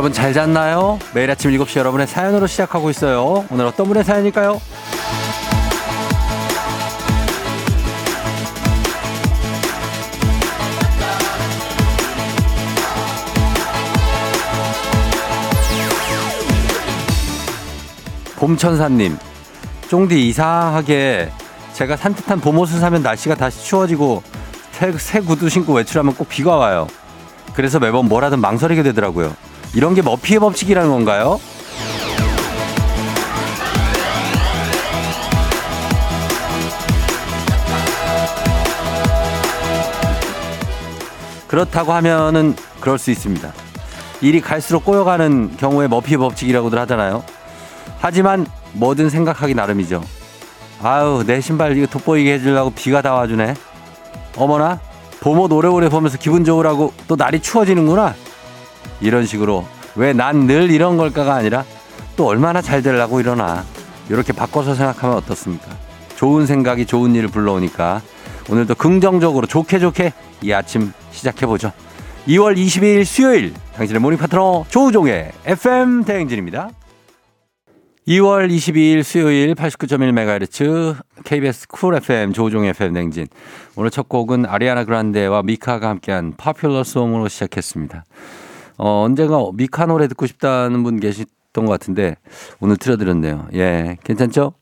여러분 잘 잤나요? 매일 아침 7시 여러분의 사연으로 시작하고 있어요. 오늘 어떤 분의 사연일까요? 봄천사님, 쫑디 이상하게 제가 산뜻한 봄옷을 사면 날씨가 다시 추워지고 새, 새 구두 신고 외출하면 꼭 비가 와요. 그래서 매번 뭐라든 망설이게 되더라고요. 이런 게 머피의 법칙이라는 건가요? 그렇다고 하면은 그럴 수 있습니다. 일이 갈수록 꼬여가는 경우에 머피의 법칙이라고들 하잖아요. 하지만 뭐든 생각하기 나름이죠. 아유, 내 신발 이거 돋보이게 해주려고 비가 다 와주네. 어머나, 봄옷 오래오래 보면서 기분 좋으라고 또 날이 추워지는구나. 이런 식으로 왜 난 늘 이런 걸까가 아니라 또 얼마나 잘 되려고 이러나. 이렇게 바꿔서 생각하면 어떻습니까? 좋은 생각이 좋은 일을 불러오니까 오늘도 긍정적으로 좋게 좋게 이 아침 시작해보죠. 2월 22일 수요일 당신의 모닝 파트너 조우종의 FM 대행진입니다. 2월 22일 수요일 89.1MHz KBS Cool FM 조우종의 FM 대행진. 오늘 첫 곡은 아리아나 그란데와 미카가 함께한 Popular Song으로 시작했습니다. 어, 언젠가 미카 노래 듣고 싶다는 분 계셨던 것 같은데 오늘 틀어드렸네요. 예, 괜찮죠?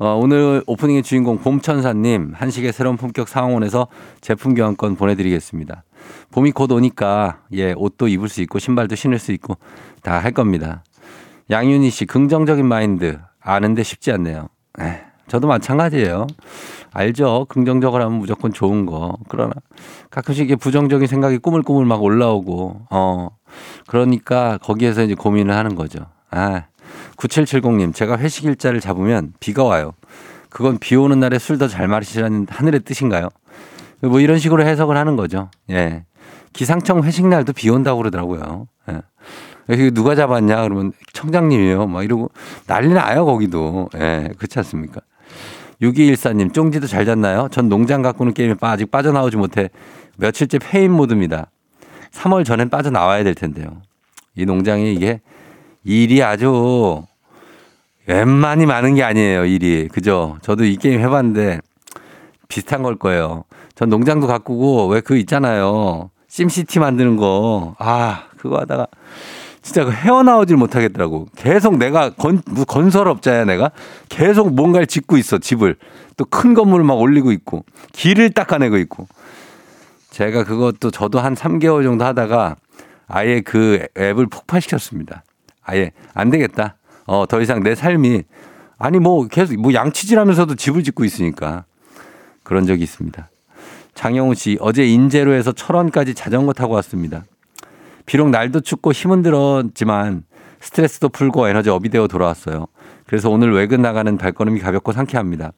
어, 오늘 오프닝의 주인공 봄천사님 한식의 새로운 품격 사옹원에서 제품 교환권 보내드리겠습니다. 봄이 곧 오니까 예 옷도 입을 수 있고 신발도 신을 수 있고 다 할 겁니다. 양윤희 씨 긍정적인 마인드 아는데 쉽지 않네요. 에, 저도 마찬가지예요. 알죠. 긍정적으로 하면 무조건 좋은 거. 그러나 가끔씩 이게 부정적인 생각이 꾸물꾸물 막 올라오고 어 그러니까 거기에서 이제 고민을 하는 거죠. 아 9770님 제가 회식 일자를 잡으면 비가 와요. 그건 비 오는 날에 술 더 잘 마시라는 하늘의 뜻인가요? 뭐 이런 식으로 해석을 하는 거죠. 예. 기상청 회식 날도 비 온다고 그러더라고요. 예. 여기 누가 잡았냐 그러면 청장님이에요. 막 이러고 난리 나요 거기도. 예, 그렇지 않습니까? 6214님 쫑디도 잘 잤나요? 전 농장 가꾸는 게임에 아직 빠져나오지 못해 며칠째 폐인 모드입니다. 3월 전엔 빠져나와야 될 텐데요. 이 농장이 이게 일이 아주 웬만히 많은 게 아니에요, 일이. 그죠? 저도 이 게임 해봤는데 비슷한 걸 거예요. 전 농장도 가꾸고 왜 그 있잖아요. 심시티 만드는 거. 아, 그거 하다가 진짜 그 헤어나오질 못하겠더라고. 계속 내가 건, 건설업자야 내가. 계속 뭔가를 짓고 있어, 집을. 또 큰 건물을 막 올리고 있고. 길을 닦아내고 있고. 제가 그것도 저도 한 3개월 정도 하다가 아예 그 앱을 폭파시켰습니다. 아예 안 되겠다. 어, 더 이상 내 삶이 아니 뭐 계속 뭐 양치질 하면서도 집을 짓고 있으니까 그런 적이 있습니다. 장영우 씨 어제 인제로에서 철원까지 자전거 타고 왔습니다. 비록 날도 춥고 힘은 들었지만 스트레스도 풀고 에너지 업이 되어 돌아왔어요. 그래서 오늘 외근 나가는 발걸음이 가볍고 상쾌합니다.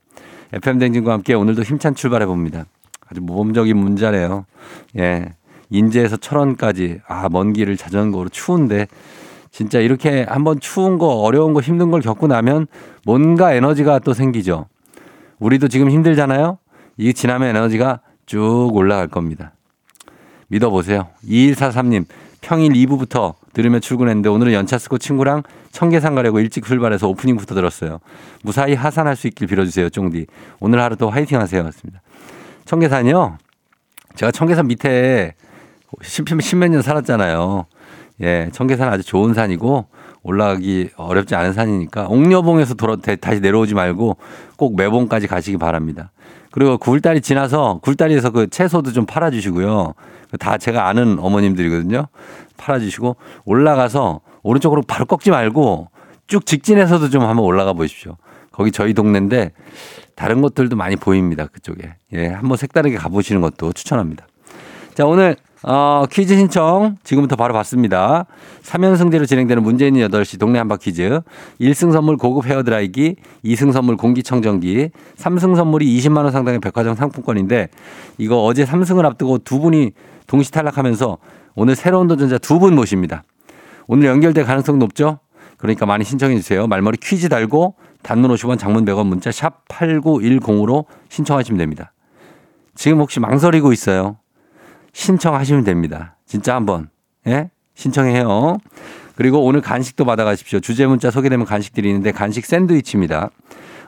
FM 댕진과 함께 오늘도 힘찬 출발해 봅니다. 아주 모범적인 문자네요. 예. 인제에서 철원까지 아, 먼 길을 자전거로 추운데 진짜 이렇게 한번 추운 거, 어려운 거, 힘든 걸 겪고 나면 뭔가 에너지가 또 생기죠. 우리도 지금 힘들잖아요? 이게 지나면 에너지가 쭉 올라갈 겁니다. 믿어보세요. 2143님, 평일 2부부터 들으며 출근했는데 오늘은 연차 쓰고 친구랑 청계산 가려고 일찍 출발해서 오프닝부터 들었어요. 무사히 하산할 수 있길 빌어주세요, 쫑디. 오늘 하루도 화이팅 하세요. 맞습니다. 청계산이요? 제가 청계산 밑에 십몇 년 살았잖아요. 예, 청계산 아주 좋은 산이고 올라가기 어렵지 않은 산이니까 옥녀봉에서 돌아 다시 내려오지 말고 꼭 매봉까지 가시기 바랍니다. 그리고 굴다리 지나서 굴다리에서 그 채소도 좀 팔아주시고요. 다 제가 아는 어머님들이거든요. 팔아주시고 올라가서 오른쪽으로 바로 꺾지 말고 쭉 직진해서도 좀 한번 올라가 보십시오. 거기 저희 동네인데 다른 것들도 많이 보입니다. 그쪽에. 예, 한번 색다르게 가보시는 것도 추천합니다. 자, 오늘 어, 퀴즈 신청 지금부터 바로 받습니다. 3연승제로 진행되는 있는 8시 동네 한바 퀴즈. 1승 선물 고급 헤어드라이기, 2승 선물 공기청정기, 3승 선물이 20만 원 상당의 백화점 상품권인데 이거 어제 3승을 앞두고 두 분이 동시 탈락하면서 오늘 새로운 도전자 두 분 모십니다. 오늘 연결될 가능성 높죠? 그러니까 많이 신청해 주세요. 말머리 퀴즈 달고 단문 50원 장문 100원 문자 샵 8910으로 신청하시면 됩니다. 지금 혹시 망설이고 있어요? 신청하시면 됩니다. 진짜 한번. 예? 신청해요. 그리고 오늘 간식도 받아가십시오. 주제 문자 소개되면 간식 드리는데 간식 샌드위치입니다.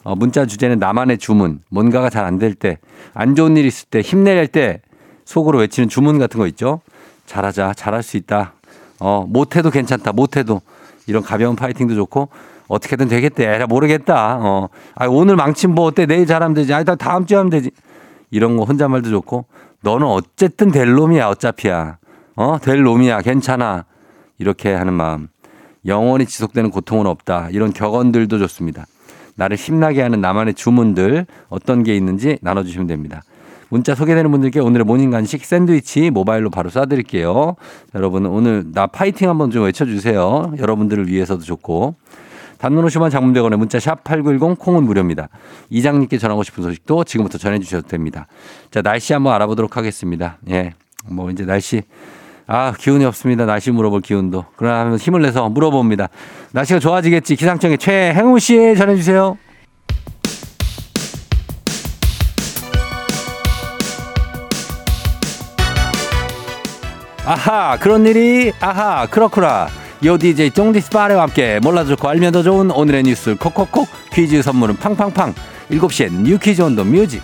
어, 문자 주제는 나만의 주문. 뭔가가 잘 안 될 때, 안 좋은 일 있을 때, 힘낼 때 속으로 외치는 주문 같은 거 있죠. 잘하자, 잘할 수 있다. 어, 못해도 괜찮다, 못해도. 이런 가벼운 파이팅도 좋고, 어떻게든 되겠대. 모르겠다. 어, 아, 오늘 망친 뭐 어때? 내일 잘하면 되지. 아니, 다음 주에 하면 되지. 이런 거 혼잣말도 좋고, 너는 어쨌든 될 놈이야, 어차피야. 어, 될 놈이야. 괜찮아. 이렇게 하는 마음. 영원히 지속되는 고통은 없다. 이런 격언들도 좋습니다. 나를 힘나게 하는 나만의 주문들 어떤 게 있는지 나눠주시면 됩니다. 문자 소개되는 분들께 오늘의 모닝 간식 샌드위치 모바일로 바로 쏴드릴게요. 여러분 오늘 나 파이팅 한번 좀 외쳐주세요. 여러분들을 위해서도 좋고. 단문 50원 장문대원의 문자 샵 8910 콩은 무료입니다. 이장님께 전하고 싶은 소식도 지금부터 전해주셔도 됩니다. 자, 날씨 한번 알아보도록 하겠습니다. 예. 뭐 이제 날씨 아, 기운이 없습니다. 날씨 물어볼 기운도. 그러나 힘을 내서 물어봅니다. 날씨가 좋아지겠지. 기상청의 최행우 씨 전해주세요. 아하, 그런 일이, 아하, 그렇구나. 요 DJ 쫑디스파레와 함께 몰라도 좋고 알면 더 좋은 오늘의 뉴스. 콕콕콕. 퀴즈 선물은 팡팡팡. 7시엔 뉴 퀴즈 on the music.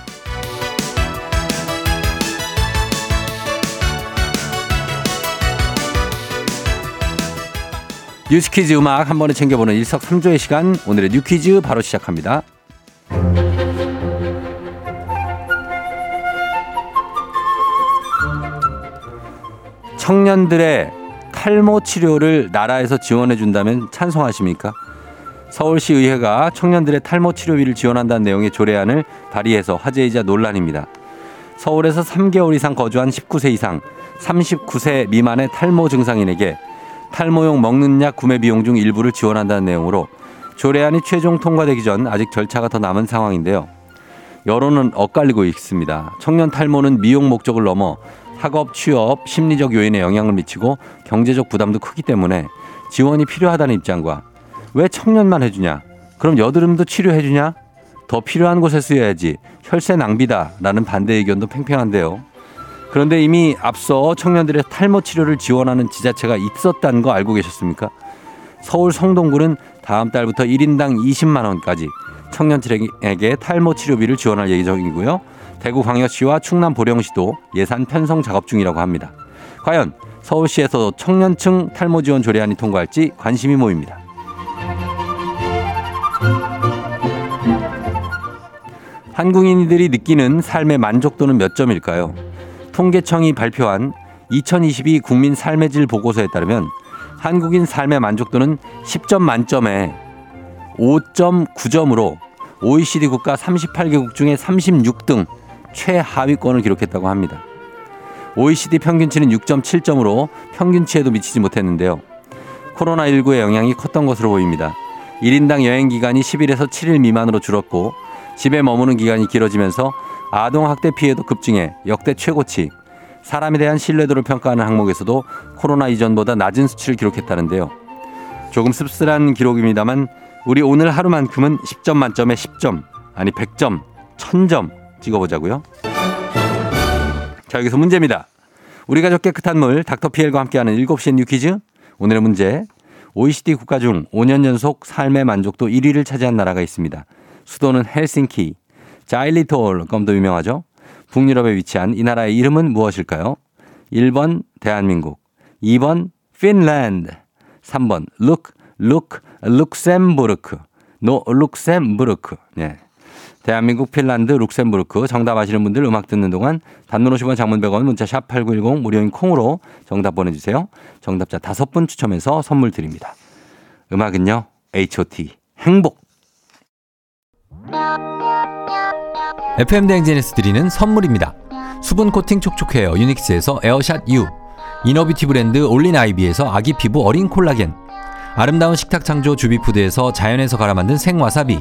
뉴스 퀴즈 음악 한 번에 챙겨보는 일석삼조의 시간. 오늘의 뉴 퀴즈 바로 시작합니다. 청년들의 탈모 치료를 나라에서 지원해 준다면 찬성하십니까? 서울시 의회가 청년들의 탈모 치료비를 지원한다는 내용의 조례안을 발의해서 화제이자 논란입니다. 서울에서 3개월 이상 거주한 19세 이상 39세 미만의 탈모 증상인에게 탈모용 먹는 약 구매 비용 중 일부를 지원한다는 내용으로 조례안이 최종 통과되기 전 아직 절차가 더 남은 상황인데요. 여론은 엇갈리고 있습니다. 청년 탈모는 미용 목적을 넘어 학업, 취업, 심리적 요인에 영향을 미치고 경제적 부담도 크기 때문에 지원이 필요하다는 입장과 왜 청년만 해주냐? 그럼 여드름도 치료해주냐? 더 필요한 곳에 쓰여야지 혈세 낭비다라는 반대 의견도 팽팽한데요. 그런데 이미 앞서 청년들의 탈모 치료를 지원하는 지자체가 있었다는 거 알고 계셨습니까? 서울 성동구는 다음 달부터 1인당 20만 원까지 청년들에게 탈모 치료비를 지원할 예정이고요. 대구 광역시와 충남 보령시도 예산 편성 작업 중이라고 합니다. 과연 서울시에서 청년층 탈모 지원 조례안이 통과할지 관심이 모입니다. 한국인들이 느끼는 삶의 만족도는 몇 점일까요? 통계청이 발표한 2022 국민 삶의 질 보고서에 따르면 한국인 삶의 만족도는 10점 만점에 5.9점으로 OECD 국가 38개국 중에 36등 최하위권을 기록했다고 합니다. OECD 평균치는 6.7점으로 평균치에도 미치지 못했는데요. 코로나19의 영향이 컸던 것으로 보입니다. 1인당 여행 기간이 10일에서 7일 미만으로 줄었고 집에 머무는 기간이 길어지면서 아동 학대 피해도 급증해 역대 최고치, 사람에 대한 신뢰도를 평가하는 항목에서도 코로나 이전보다 낮은 수치를 기록했다는데요. 조금 씁쓸한 기록입니다만 우리 오늘 하루만큼은 10점 만점에 10점, 아니 100점, 1000점 찍어보자고요. 자, 여기서 문제입니다. 우리 가족 깨끗한 물 닥터피엘과 함께하는 7시 뉴 퀴즈. 오늘의 문제. OECD 국가 중 5년 연속 삶의 만족도 1위를 차지한 나라가 있습니다. 수도는 헬싱키. 자일리톨 검도 유명하죠. 북유럽에 위치한 이 나라의 이름은 무엇일까요? 1번 대한민국, 2번 핀란드, 3번 룩, 룩, 룩셈부르크, 노 룩셈부르크. 네. 대한민국, 핀란드, 룩셈부르크 정답 아시는 분들 음악 듣는 동안 단문 50원 장문 100원 문자 샵 8910 무료인 콩으로 정답 보내주세요. 정답자 다섯 분 추첨해서 선물 드립니다. 음악은요. H.O.T. 행복. FM 대행진에서 드리는 선물입니다. 수분 코팅 촉촉해요 유닉스에서 에어샷 U 이너뷰티 브랜드 올린 아이비에서 아기 피부 어린 콜라겐 아름다운 식탁 창조 주비푸드에서 자연에서 갈아 만든 생와사비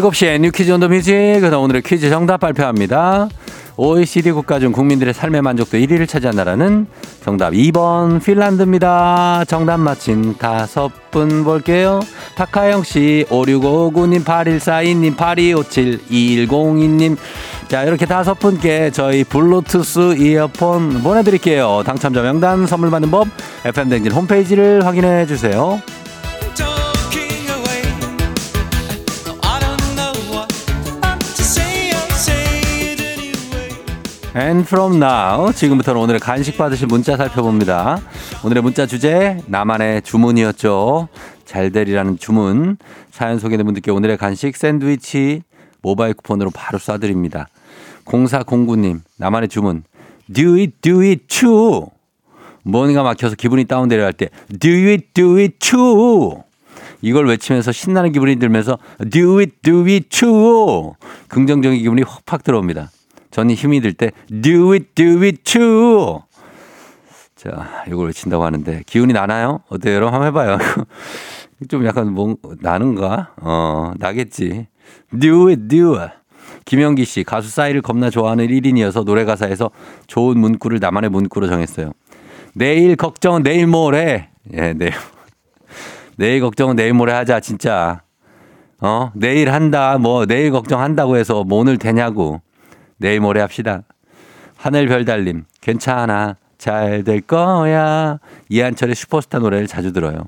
7시에 뉴 퀴즈 on the music. 그다음 오늘의 퀴즈 정답 발표합니다. OECD 국가 중 국민들의 삶의 만족도 1위를 차지한 나라는 정답 2번 핀란드입니다. 정답 맞힌 다섯 분 볼게요. 타카영 씨, 5659님, 8142님, 8257, 2102님. 자, 이렇게 다섯 분께 저희 블루투스 이어폰 보내드릴게요. 당첨자 명단 선물 받는 법, FM대행진 홈페이지를 확인해 주세요. And from now 지금부터는 오늘의 간식 받으실 문자 살펴봅니다. 오늘의 문자 주제 나만의 주문이었죠. 잘 되리라는 주문 사연 소개된 분들께 오늘의 간식 샌드위치 모바일 쿠폰으로 바로 쏴드립니다. 0409님 나만의 주문 Do it do it true 뭔가 막혀서 기분이 다운되려 할 때 Do it do it true 이걸 외치면서 신나는 기분이 들면서 Do it do it true 긍정적인 기분이 확 들어옵니다. 저는 힘이 들 때 do it do it too. 자, 이걸 외친다고 하는데 기운이 나나요? 어때요? 여러분 한번 해봐요. 좀 약간 뭐 나는가? 어, 나겠지. do it do it. 김영기 씨 가수 싸이를 겁나 좋아하는 1인이어서 노래 가사에서 좋은 문구를 나만의 문구로 정했어요. 내일 걱정은 내일 모레. 예, 내일. 내일 걱정은 내일 모레 하자 진짜. 어, 내일 한다. 뭐 내일 걱정한다고 해서 뭐 오늘 되냐고. 내일 모레 합시다. 하늘 별 달림, 괜찮아. 잘 될 거야. 이한철의 슈퍼스타 노래를 자주 들어요.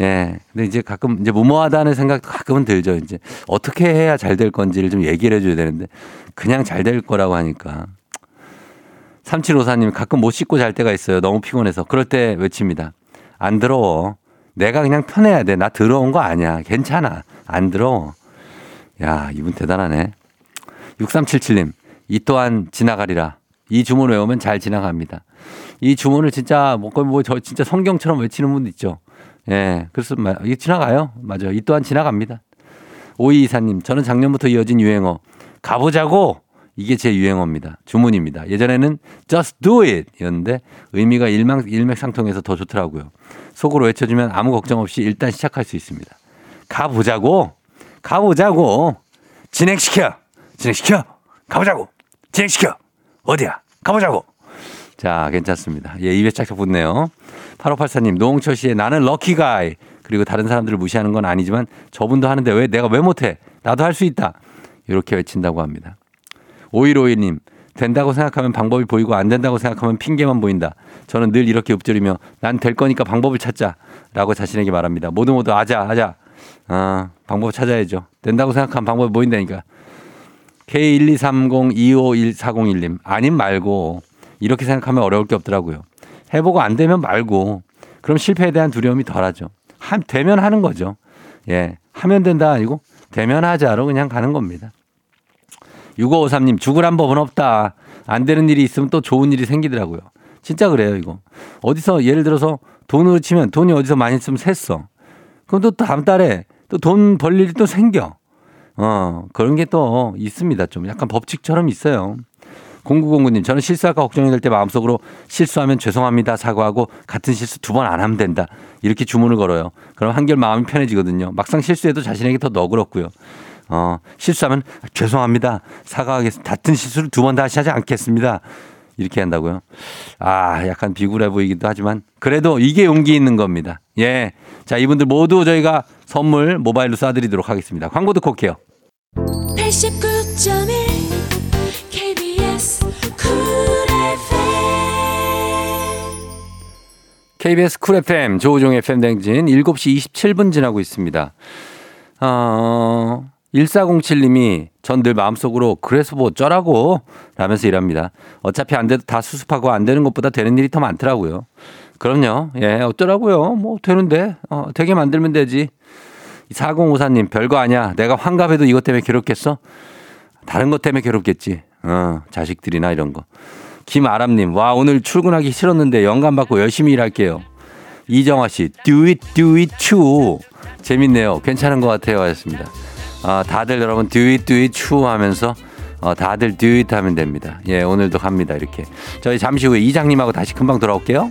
예. 근데 이제 가끔 이제 무모하다는 생각도 가끔은 들죠. 이제 어떻게 해야 잘 될 건지를 좀 얘기를 해줘야 되는데 그냥 잘 될 거라고 하니까. 3754님 가끔 못 씻고 잘 때가 있어요. 너무 피곤해서. 그럴 때 외칩니다. 안 더러워. 내가 그냥 편해야 돼. 나 더러운 거 아니야. 괜찮아. 안 더러워. 야, 이분 대단하네. 6377님, 이 또한 지나가리라. 이 주문 외우면 잘 지나갑니다. 이 주문을 진짜 뭐 뭐저 진짜 성경처럼 외치는 분도 있죠. 예. 그래서 이게 지나가요. 맞아요. 이 또한 지나갑니다. 오이 이사님, 저는 작년부터 이어진 유행어 가보자고 이게 제 유행어입니다. 주문입니다. 예전에는 just do it 였는데 의미가 일망, 일맥상통해서 더 좋더라고요. 속으로 외쳐주면 아무 걱정 없이 일단 시작할 수 있습니다. 가보자고 가보자고 진행시켜 진행시켜. 가보자고. 진행시켜. 어디야? 가보자고. 자, 괜찮습니다. 예, 입에 짝짝 붙네요. 8584님, 노홍철 씨의 나는 럭키가이. 그리고 다른 사람들을 무시하는 건 아니지만 저분도 하는데 왜 내가 왜 못해? 나도 할 수 있다. 이렇게 외친다고 합니다. 5151님, 된다고 생각하면 방법이 보이고 안 된다고 생각하면 핑계만 보인다. 저는 늘 이렇게 읊조리며 난 될 거니까 방법을 찾자. 라고 자신에게 말합니다. 모두 모두 아자, 아자. 아, 방법 찾아야죠. 된다고 생각하면 방법이 보인다니까. K123025141님, 아님 말고, 이렇게 생각하면 어려울 게 없더라고요. 해보고 안 되면 말고, 그럼 실패에 대한 두려움이 덜하죠. 한, 되면 하는 거죠. 예. 하면 된다 아니고, 되면 하자로 그냥 가는 겁니다. 6553님, 죽으란 법은 없다. 안 되는 일이 있으면 또 좋은 일이 생기더라고요. 진짜 그래요, 이거. 어디서, 예를 들어서 돈으로 치면 돈이 어디서 많이 있으면 샜어. 그럼 또 다음 달에 또 돈 벌 일이 또 생겨. 어, 그런 게 또 있습니다. 좀 약간 법칙처럼 있어요. 공구공구님, 저는 실수할까 걱정이 될 때 마음속으로 실수하면 죄송합니다 사과하고 같은 실수 두 번 안 하면 된다. 이렇게 주문을 걸어요. 그럼 한결 마음이 편해지거든요. 막상 실수해도 자신에게 더 너그럽고요. 어, 실수하면 죄송합니다. 사과하겠습니다. 같은 실수를 두 번 다시 하지 않겠습니다. 이렇게 한다고요. 아, 약간 비굴해 보이기도 하지만 그래도 이게 용기 있는 겁니다. 예. 자, 이분들 모두 저희가 선물 모바일로 쏴드리도록 하겠습니다. 광고 듣고 올게요. 89.1 KBS 쿨 FM KBS 쿨 FM 조우종 FM 댕진 7시 27분 지나고 있습니다. 어, 1407님이 전 늘 마음속으로 그래서 뭐 어쩌라고 라면서 일합니다. 어차피 안 돼도 다 수습하고 안 되는 것보다 되는 일이 더 많더라고요. 그럼요. 예, 어쩌라고요. 뭐 되는데. 어, 되게 만들면 되지. 4054님 별거 아니야. 내가 환갑해도 이것 때문에 괴롭겠어? 다른 것 때문에 괴롭겠지. 어, 자식들이나 이런 거. 김아람님, 와, 오늘 출근하기 싫었는데 영감 받고 열심히 일할게요. 이정화 씨, do it, do it too. 재밌네요. 괜찮은 것 같아요. 하셨습니다. 어, 다들 여러분 do it do it 추 하면서 어, 다들 do it 하면 됩니다. 예, 오늘도 갑니다. 이렇게. 저희 잠시 후에 이장님하고 다시 금방 돌아올게요.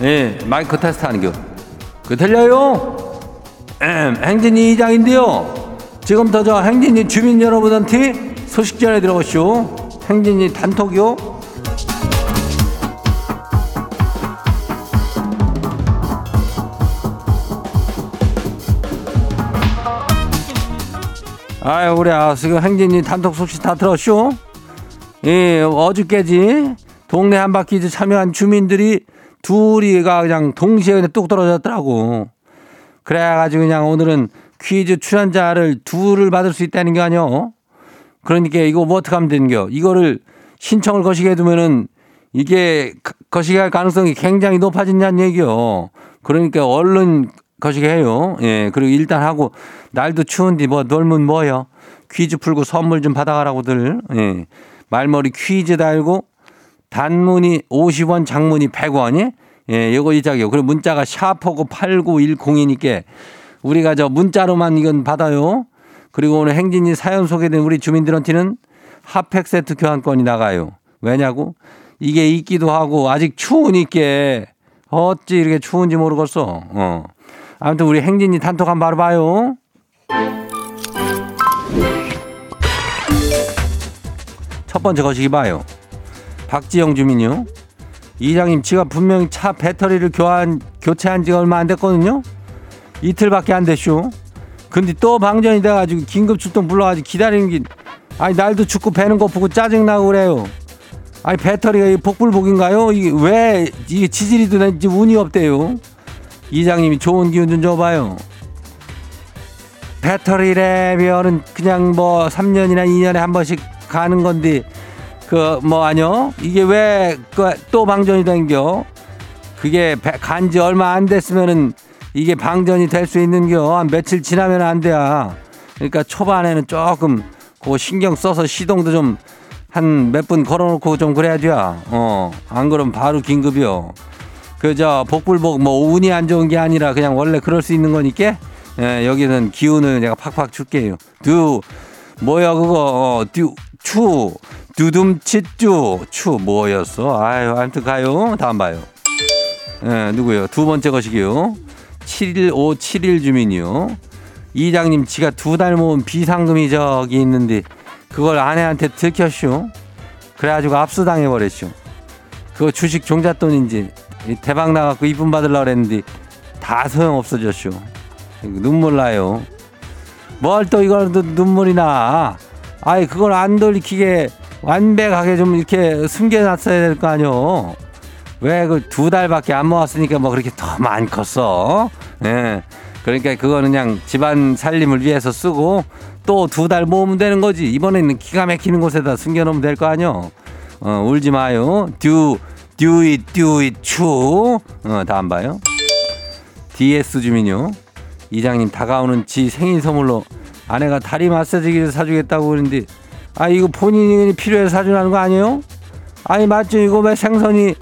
예, 마이크 테스트 하는 겨. 그 들려요? 음, 행진이 이장인데요. 지금부터 저 행진이 주민 여러분한테 소식 전해드려보시오. 행진이 단톡이요? 아유, 우리 아, 지금 행진이 단톡 소식 다 들었쇼? 예, 어저께지 동네 한바퀴즈 참여한 주민들이 둘이가 그냥 동시에 그냥 뚝 떨어졌더라고. 그래가지고 그냥 오늘은 퀴즈 출연자를 둘을 받을 수 있다는 게 아니요. 그러니까 이거 뭐 어떻게 하면 되는겨? 이거를 신청을 거시게 해두면은 이게 거시게 할 가능성이 굉장히 높아진다는 얘기요. 그러니까 얼른 거시게 해요. 예. 그리고 일단 하고 날도 추운데 뭐 놀면 뭐요? 퀴즈 풀고 선물 좀 받아가라고들. 예. 말머리 퀴즈 달고 단문이 50원, 장문이 100원이 예, 요거 이자기요. 그리고 문자가 샤프고 8910이니까 우리가 저 문자로만 이건 받아요. 그리고 오늘 행진이 사연 소개된 우리 주민들한테는 핫팩 세트 교환권이 나가요. 왜냐고? 이게 있기도 하고 아직 추우니까 어찌 이렇게 추운지 모르겠어. 어. 아무튼 우리 행진이 단톡 한번 바로 봐요. 첫 번째 거시기 봐요. 박지영 주민요. 이장님, 지가 분명히 차 배터리를 교환, 교체한 지가 얼마 안 됐거든요? 이틀밖에 안 됐쇼. 근데 또 방전이 돼가지고 긴급 출동 불러가지고 기다리는 게, 아니, 날도 춥고 배는 고프고 짜증나고 그래요. 아니, 배터리가 복불복인가요? 이게 왜, 이게 지질이도 낸지 운이 없대요. 이장님이 좋은 기운 좀 줘봐요. 배터리래면은 그냥 뭐 3년이나 2년에 한 번씩 가는 건데 그 뭐 아니요? 이게 왜 또 방전이 된겨? 그게 간지 얼마 안 됐으면은 이게 방전이 될 수 있는겨? 한 며칠 지나면 안 돼야. 그러니까 초반에는 조금 그거 신경 써서 시동도 좀 한 몇 분 걸어놓고 좀 그래야 돼요 어안 그러면 바로 긴급이요. 그 저 복불복 뭐 운이 안 좋은 게 아니라 그냥 원래 그럴 수 있는 거니까? 예, 여기는 기운을 내가 팍팍 줄게요. 두 뭐야 그거? 어, 듀, 추 두둠치쭈 추 뭐였어? 아유 아무튼 가요. 다음 봐요. 예, 누구요? 두 번째 것이기요. 71571 주민이요. 이장님 지가 두 달 모은 비상금이 저기 있는데 그걸 아내한테 들켰쇼. 그래가지고 압수당해 버렸쇼. 그거 주식 종잣돈인지 대박 나갖고 이쁨 받으려고 그랬는데 다 소용 없어졌쇼. 눈물 나요. 뭘 또 이걸 눈물이 나. 아이, 그걸 안 돌리키게 완벽하게 좀 이렇게 숨겨놨어야 될 거 아니요. 왜 그 두 달밖에 안 모았으니까 뭐 그렇게 더 많이 컸어? 예. 그러니까 그거는 그냥 집안 살림을 위해서 쓰고 또 두 달 모으면 되는 거지. 이번에는 기가 막히는 곳에다 숨겨놓으면 될 거 아니요. 어, 울지 마요. 듀, 듀잇, 듀잇, 추. 어, 다음 봐요. DS 주민요. 이장님 다가오는 지 생일 선물로 아내가 다리 마사지기를 사주겠다고 그러는데 아 이거 본인이 필요해서 사주라는 거 아니에요? 아니 맞죠? 이거 왜 생선이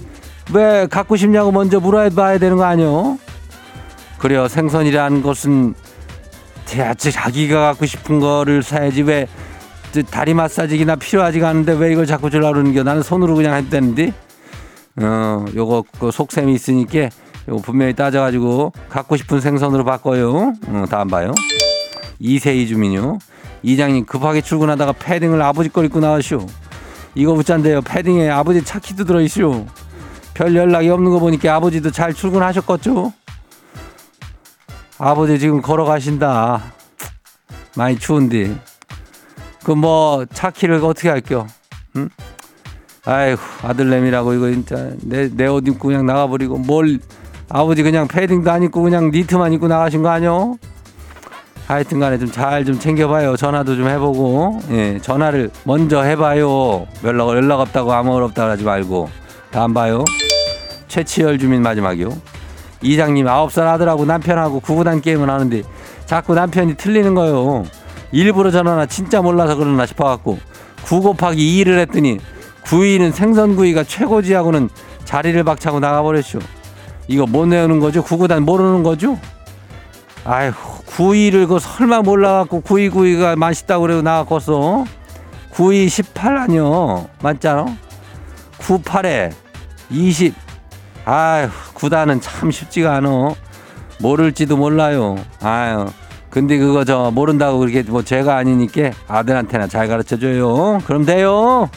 왜 갖고 싶냐고 먼저 물어봐야 되는 거 아니에요? 그래요. 생선이라는 것은 대체 자기가 갖고 싶은 거를 사야지 왜 다리 마사지기나 필요하지가 않은데 왜 이걸 자꾸 주려고 그러는 게 나는 손으로 그냥 했다는데? 어 요거 그 속셈이 있으니까 요거 분명히 따져가지고 갖고 싶은 생선으로 바꿔요. 어, 다음 봐요. 이세희 주민요 이장님 급하게 출근하다가 패딩을 아버지 걸 입고 나왔쇼 이거 붙잔데요. 패딩에 아버지 차키도 들어있쇼 별 연락이 없는 거 보니까 아버지도 잘 출근하셨겠죠? 아버지 지금 걸어가신다. 많이 추운데. 그 뭐 차키를 어떻게 할게요 응? 아이고 아들내미라고 이거 진짜 내 내 옷 입고 그냥 나가버리고 뭘 아버지 그냥 패딩도 안 입고 그냥 니트만 입고 나가신 거 아니요? 하여튼 간에 좀 잘 좀 챙겨봐요. 전화도 좀 해보고, 예, 전화를 먼저 해봐요. 연락, 연락 없다고 아무 말 없다고 하지 말고. 다음 봐요. 최치열 주민 마지막이요. 이장님 아홉 살 아들하고 남편하고 구구단 게임을 하는데 자꾸 남편이 틀리는 거요. 일부러 전화나 진짜 몰라서 그러나 싶어갖고 9 곱하기 2를 했더니 9위는 생선구이가 최고지 하고는 자리를 박차고 나가버렸쇼. 이거 못 외우는 거죠? 구구단 모르는 거죠? 아휴, 구이를 그 설마 몰라갖고 구이 구이가 맛있다고 그래도 나갔겠어? 구이 18 아니요. 맞잖아? 98에 20. 아휴, 구단은 참 쉽지가 않어. 모를지도 몰라요. 아유. 근데 그거 저 모른다고 그렇게 뭐 죄가 아니니까 아들한테나 잘 가르쳐 줘요. 그럼 돼요.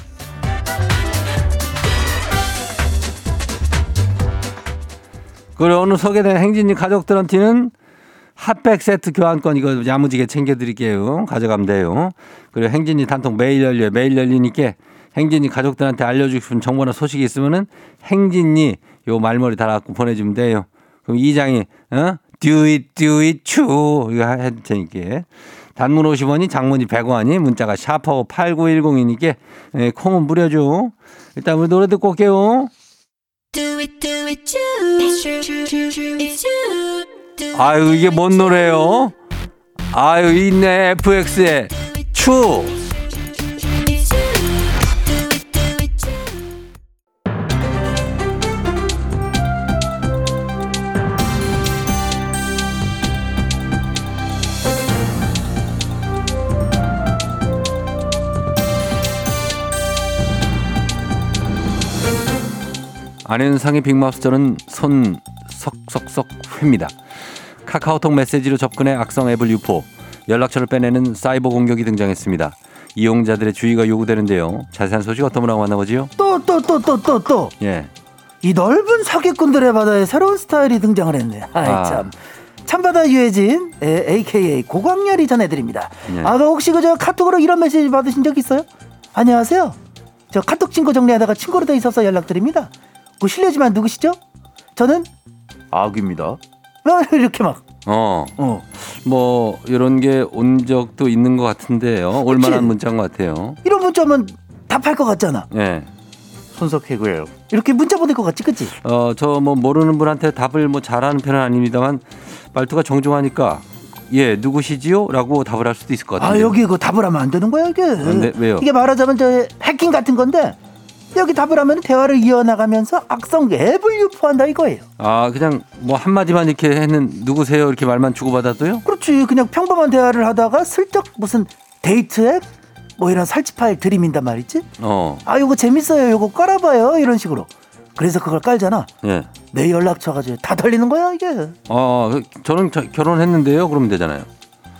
그리고 오늘 소개된 행진이 가족들한테는 핫백 세트 교환권 이거 야무지게 챙겨드릴게요. 가져가면 돼요. 그리고 행진이 단통 매일 열려요. 매일 열리니까 행진이 가족들한테 알려주고 싶은 정보나 소식이 있으면은 행진이 요 말머리 달아갖고 보내주면 돼요. 그럼 이장이 어? do it 추 이거 해줄 테니까 단문 50원이 장문이 100원이 문자가 샤퍼 8910이니까 예, 콩은 무려줘. 일단 우리 노래 듣고 올게요. Do it, do it. Do it, 아유 이게 뭔 노래요? 아유 있네 FX의 추. you. 안현상의 빅마우스전은 손 석석석 회입니다. 카카오톡 메시지로 접근해 악성 앱을 유포, 연락처를 빼내는 사이버 공격이 등장했습니다. 이용자들의 주의가 요구되는데요. 자세한 소식 어떤 분하고 만나보지요? 또 또 또 또 또또이 예. 넓은 사기꾼들의 바다에 새로운 스타일이 등장을 했네. 아이 아. 참. 참바다 유해진 에, AKA 고광렬이 전해드립니다. 예. 아, 그 혹시 그저 카톡으로 이런 메시지 받으신 적 있어요? 안녕하세요. 저 카톡 친구 정리하다가 친구로 돼 있어서 연락드립니다. 그 실례지만 누구시죠? 저는 아귀입니다. 어, 이렇게 막 어, 어. 뭐 이런 게 온 적도 있는 것 같은데요. 올만한 문자인 것 같아요. 이런 문자면 답할 것 같잖아. 예. 손석해고요. 이렇게 문자 보낼 것 같지, 그치? 어, 저 뭐 모르는 분한테 답을 뭐 잘하는 편은 아닙니다만 말투가 정중하니까 예 누구시지요?라고 답을 할 수도 있을 것아 같아요. 여기 그 답을 하면 안 되는 거야 이게. 네, 왜요? 이게 말하자면 저 해킹 같은 건데 여기 답을 하면 대화를 이어나가면서 악성 앱을 유포한다 이거예요. 아 그냥 뭐 한마디만 이렇게 했는 누구세요 이렇게 말만 주고받아도요? 그렇지 그냥 평범한 대화를 하다가 슬쩍 무슨 데이트 앱? 뭐 이런 살치 파일 들이민단 말이지. 어, 아 요거 재밌어요. 요거 깔아봐요. 이런 식으로. 그래서 그걸 깔잖아. 예. 내 연락처가 이제 다 털리는 거야 이게. 어, 그, 저는 저- 결혼했는데요. 그러면 되잖아요.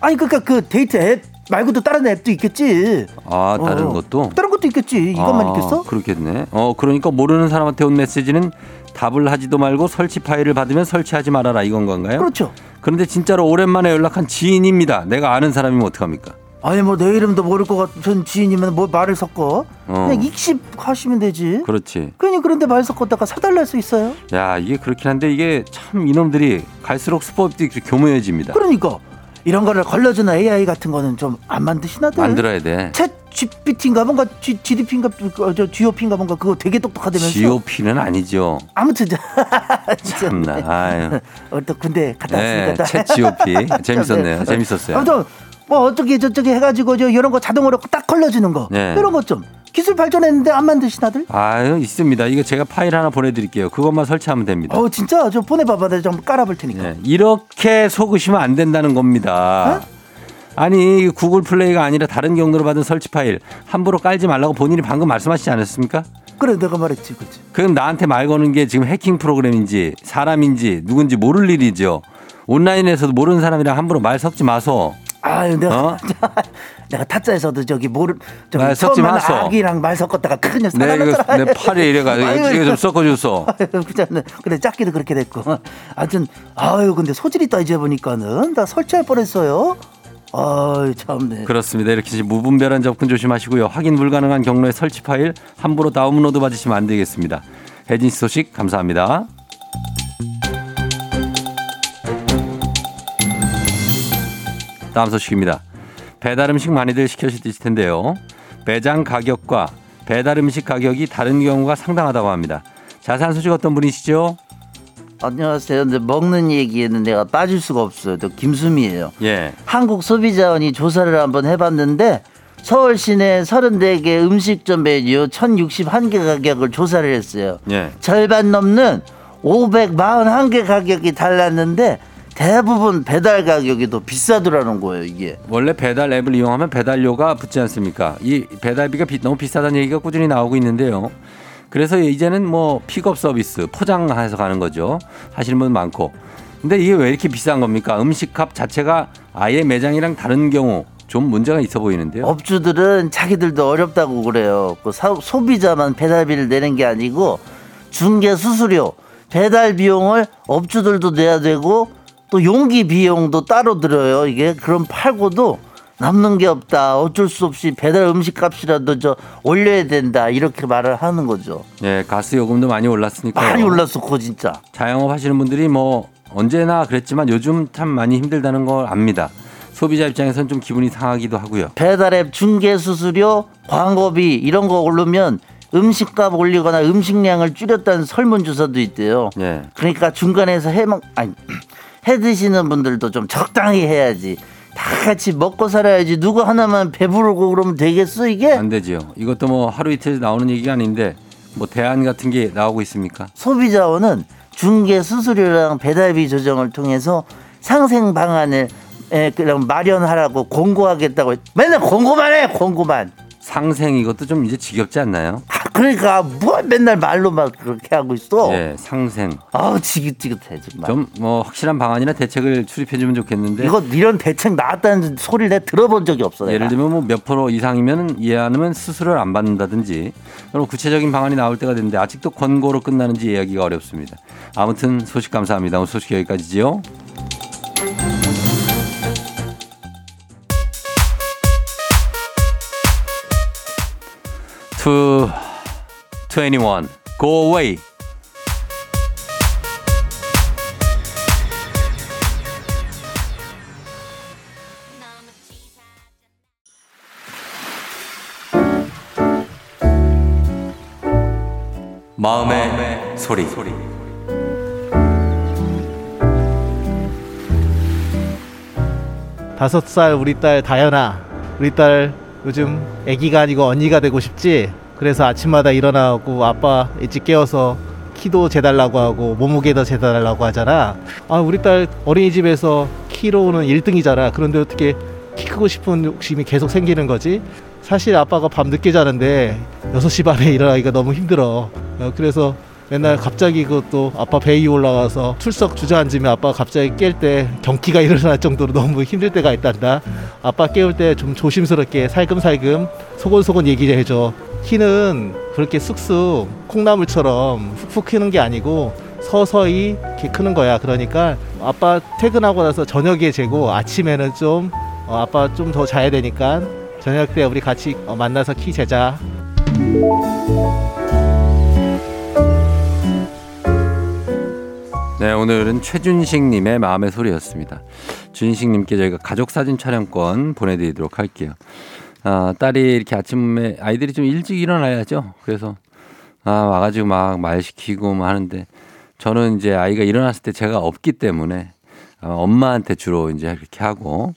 아니 그러니까 그 데이트 앱 말고도 다른 앱도 있겠지. 아, 다른 어. 것도? 다른 것도 있겠지. 이것만 아, 있겠어? 그렇겠네. 어, 그러니까 모르는 사람한테 온 메시지는 답을 하지도 말고 설치 파일을 받으면 설치하지 말아라 이건 건가요? 그렇죠. 그런데 진짜로 오랜만에 연락한 지인입니다. 내가 아는 사람이면 어떡합니까? 아니 뭐 내 이름도 모를 것 같은 지인이면 뭐 말을 섞어 어. 그냥 익십하시면 되지 그렇지. 괜히 그런데 말 섞었다가 사달날 수 있어요 야 이게 그렇긴 한데 이게 참 이놈들이 갈수록 그렇게 교묘해집니다. 그러니까 이런 거를 걸러주는 AI 같은 거는 좀 안 만드시나들 만들어야 돼. 챗 GPT인가 뭔가 G, GDP인가 저 GOP인가 뭔가 그거 되게 똑똑하다면서 GOP는 아니죠. 아무튼 저- 참나. 아유. 어, 또 군대 갔다 네, 왔으니까 챗 GOP 재밌었네요. 재밌었어요. 아무튼 뭐 어떻게 저쪽에 해가지고 저 이런 거 자동으로 딱 걸러주는 거 네. 이런 것 좀 기술 발전했는데 안 만드시나들? 아유 있습니다. 이거 제가 파일 하나 보내드릴게요. 그것만 설치하면 됩니다. 어 진짜 저 보내봐봐 내가 좀 깔아볼 테니까 네, 이렇게 속으시면 안 된다는 겁니다. 어? 아니 구글 플레이가 아니라 다른 경로로 받은 설치 파일 함부로 깔지 말라고 본인이 방금 말씀하시지 않았습니까? 그래 내가 말했지 그치 그럼 나한테 말 거는 게 지금 해킹 프로그램인지 사람인지 누군지 모를 일이죠. 온라인에서도 모르는 사람이랑 함부로 말 섞지 마소. 아유 내가 어? 내가 타짜에서도 저기 말 섞지 처음 만난 마소. 아기랑 말 섞었다가 큰일 내 이거 내 팔에 이래가 이거 이거 좀 섞어줬어. 그냥 그래 작기도 그렇게 됐고 하여튼 아유 근데 소질이 있다 이제 보니까는 나 설치할 뻔했어요 아유 참네 그렇습니다. 이렇게 무분별한 접근 조심하시고요. 확인 불가능한 경로의 설치 파일 함부로 다운로드 받으시면 안 되겠습니다. 혜진 씨 소식 감사합니다. 다음 소식입니다. 배달 음식 많이들 시켜실 텐데요. 매장 가격과 배달 음식 가격이 다른 경우가 상당하다고 합니다. 자세한 소식 어떤 분이시죠? 안녕하세요. 근데 먹는 얘기에는 내가 빠질 수가 없어요. 저 김수미예요. 예. 한국 소비자원이 조사를 한번 해봤는데 서울 시내 34개 음식점 메뉴 1061개 가격을 조사를 했어요. 예. 절반 넘는 541개 가격이 달랐는데 대부분 배달 가격이 더 비싸더라는 거예요, 이게. 원래 배달 앱을 이용하면 배달료가 붙지 않습니까? 이 배달비가 비- 너무 비싸다는 얘기가 꾸준히 나오고 있는데요. 그래서 이제는 뭐 픽업 서비스 포장해서 가는 거죠. 하시는 분 많고. 근데 이게 왜 이렇게 비싼 겁니까? 음식값 자체가 아예 매장이랑 다른 경우 좀 문제가 있어 보이는데요. 업주들은 자기들도 어렵다고 그래요. 그 사- 소비자만 배달비를 내는 게 아니고 중개 수수료, 배달 비용을 업주들도 내야 되고 또 용기 비용도 따로 들어요. 이게 그럼 팔고도 남는 게 없다. 어쩔 수 없이 배달 음식 값이라도 저 올려야 된다. 이렇게 말을 하는 거죠. 예, 가스 요금도 많이 올랐으니까 많이 올랐었고 진짜. 자영업 하시는 분들이 뭐 언제나 그랬지만 요즘 참 많이 힘들다는 걸 압니다. 소비자 입장에서는 좀 기분이 상하기도 하고요. 배달앱 중개 수수료, 광고비 이런 거 오르면 음식값 올리거나 음식량을 줄였다는 설문조사도 있대요. 예. 그러니까 중간에서 해먹 아니 해 드시는 분들도 좀 적당히 해야지. 다 같이 먹고 살아야지. 누구 하나만 배부르고 그러면 되겠어 이게? 안 되지요. 이것도 뭐 하루 이틀 나오는 얘기가 아닌데 뭐 대안 같은 게 나오고 있습니까? 소비자원은 중개 수수료랑 배달비 조정을 통해서 상생 방안을 에, 그냥 마련하라고 공고하겠다고 했- 맨날 공고만 해 공고만 상생 이것도 좀 이제 지겹지 않나요? 아, 그러니까 뭐 맨날 말로 막 그렇게 하고 있어 예, 상생. 아우 지긋지긋해 정말 좀 뭐 확실한 방안이나 대책을 수립해 주면 좋겠는데 이거 이런 대책 나왔다는 소리를 내가 들어본 적이 없어 예를 내가. 들면 뭐 몇 프로 이상이면 이해하면 수수료를 안 받는다든지 그런 구체적인 방안이 나올 때가 됐는데 아직도 권고로 끝나는지 이야기가 어렵습니다. 아무튼 소식 감사합니다. 오늘 소식 여기까지지요. To 21 Go away. 마음의, 소리. 다섯 살 우리 딸 다현아 우리 딸 요즘 아기가 아니고 언니가 되고 싶지 그래서 아침마다 일어나고 아빠 일찍 깨워서 키도 재달라고 하고 몸무게도 재달라고 하잖아. 아 우리 딸 어린이집에서 키로는 1등이잖아. 그런데 어떻게 키 크고 싶은 욕심이 계속 생기는 거지? 사실 아빠가 밤 늦게 자는데 6시 반에 일어나기가 너무 힘들어. 어, 그래서 맨날 갑자기 그것도 아빠 배 위에 올라가서 출석 주저앉으면 아빠가 갑자기 깰 때 경기가 일어날 정도로 너무 힘들 때가 있단다. 아빠 깨울 때 좀 조심스럽게 살금살금 소곤소곤 얘기 를 해줘. 키는 그렇게 쑥쑥 콩나물처럼 훅훅 크는 게 아니고 서서히 이렇게 크는 거야. 그러니까 아빠 퇴근하고 나서 저녁에 재고 아침에는 좀 어, 아빠 좀 더 자야 되니까 저녁 때 우리 같이 어, 만나서 키 재자. 네, 오늘은 최준식님의 마음의 소리였습니다. 준식님께 저희가 가족 사진 촬영권 보내드리도록 할게요. 아, 딸이 이렇게 아침에 아이들이 좀 일찍 일어나야죠. 그래서 아, 와가지고 막 말 시키고 뭐 하는데 저는 이제 아이가 일어났을 때 제가 없기 때문에 어, 엄마한테 주로 이제 이렇게 하고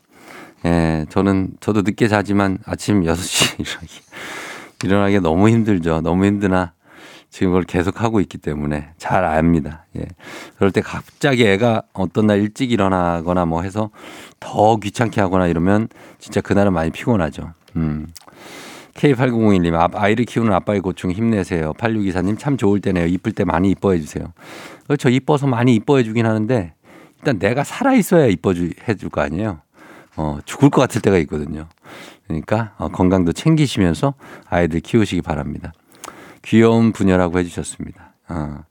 예, 저는 저도 늦게 자지만 아침 6시 일어나기 일어나기 너무 힘들죠. 너무 힘드나 지금 그걸 계속 하고 있기 때문에 잘 압니다. 예. 그럴 때 갑자기 애가 어떤 날 일찍 일어나거나 뭐 해서 더 귀찮게 하거나 이러면 진짜 그날은 많이 피곤하죠. 음. K8001님, 아, 아이를 키우는 아빠의 고충 힘내세요. 8624님, 참 좋을 때네요. 이쁠 때 많이 이뻐해 주세요. 그렇죠. 이뻐서 많이 이뻐해 주긴 하는데, 일단 내가 살아있어야 이뻐해 줄 거 아니에요. 어, 죽을 것 같을 때가 있거든요. 그러니까 어, 건강도 챙기시면서 아이들 키우시기 바랍니다. 귀여운 부녀라고 해주셨습니다. 어.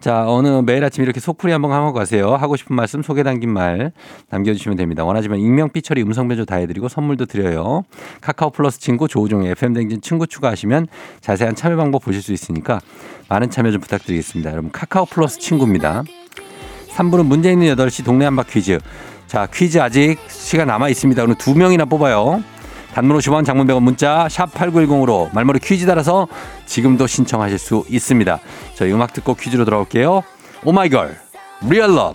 자, 어느 매일 아침 이렇게 속풀이 한번 하고 가세요. 하고 싶은 말씀, 소개 담긴 말 남겨주시면 됩니다. 원하지만 익명, 삐처리, 음성 변조 다 해드리고 선물도 드려요. 카카오 플러스 친구 조우종의 FM댕진 친구 추가하시면 자세한 참여 방법 보실 수 있으니까 많은 참여 좀 부탁드리겠습니다. 여러분, 카카오 플러스 친구입니다. 3부는 문제 있는 8시 동네 한바 퀴즈. 자, 퀴즈 아직 시간 남아 있습니다. 오늘 두 명이나 뽑아요. 단문 50원 장문 100원 문자 샵 8910으로 말머리 퀴즈 달아서 지금도 신청하실 수 있습니다. 저희 음악 듣고 퀴즈로 돌아올게요. 오마이걸 Real Love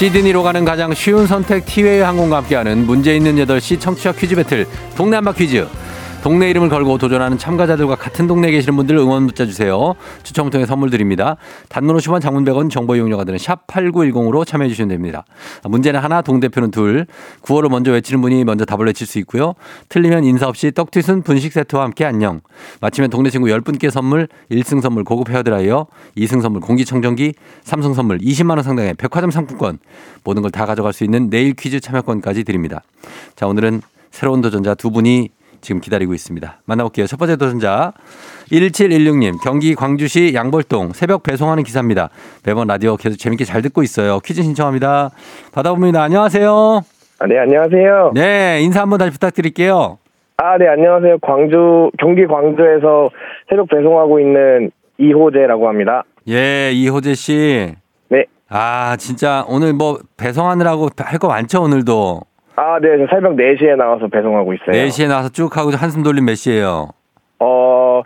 시드니로 가는 가장 쉬운 선택 티웨이 항공과 함께하는 문제 있는 8시 청취자 퀴즈 배틀 한바 퀴즈 동네 이름을 걸고 도전하는 참가자들과 같은 동네에 계시는 분들 응원 문자 주세요. 추첨 통해 선물 드립니다. 단문 50원 장문 100원 정보 이용료가 드는 샵 8910으로 참여해 주시면 됩니다. 문제는 하나 동대표는 둘. 구호를 먼저 외치는 분이 먼저 답을 외칠 수 있고요. 틀리면 인사 없이 떡튀순 분식 세트와 함께 안녕. 마치면 동네 친구 10분께 선물 1승 선물 고급 헤어드라이어 2승 선물 공기청정기 3승 선물 20만 원 상당의 백화점 상품권 모든 걸 다 가져갈 수 있는 내일 퀴즈 참여권까지 드립니다. 자 오늘은 새로운 도전자 두 분이 지금 기다리고 있습니다. 만나볼게요. 첫 번째 도전자 1716님 경기 광주시 양벌동 새벽 배송하는 기사입니다. 매번 라디오 계속 재밌게 잘 듣고 있어요. 퀴즈 신청합니다. 받아봅니다. 안녕하세요. 아, 네, 안녕하세요. 네 인사 한번 다시 부탁드릴게요. 아, 네, 안녕하세요. 광주, 경기 광주에서 새벽 배송하고 있는 이호재라고 합니다. 예 이호재 씨. 네. 아 진짜 오늘 뭐 배송하느라고 할 거 많죠 오늘도. 아, 네, 저 새벽 4시에 나와서 배송하고 있어요. 4시에 나와서 쭉 하고 한숨 돌림 몇 시에요? 어,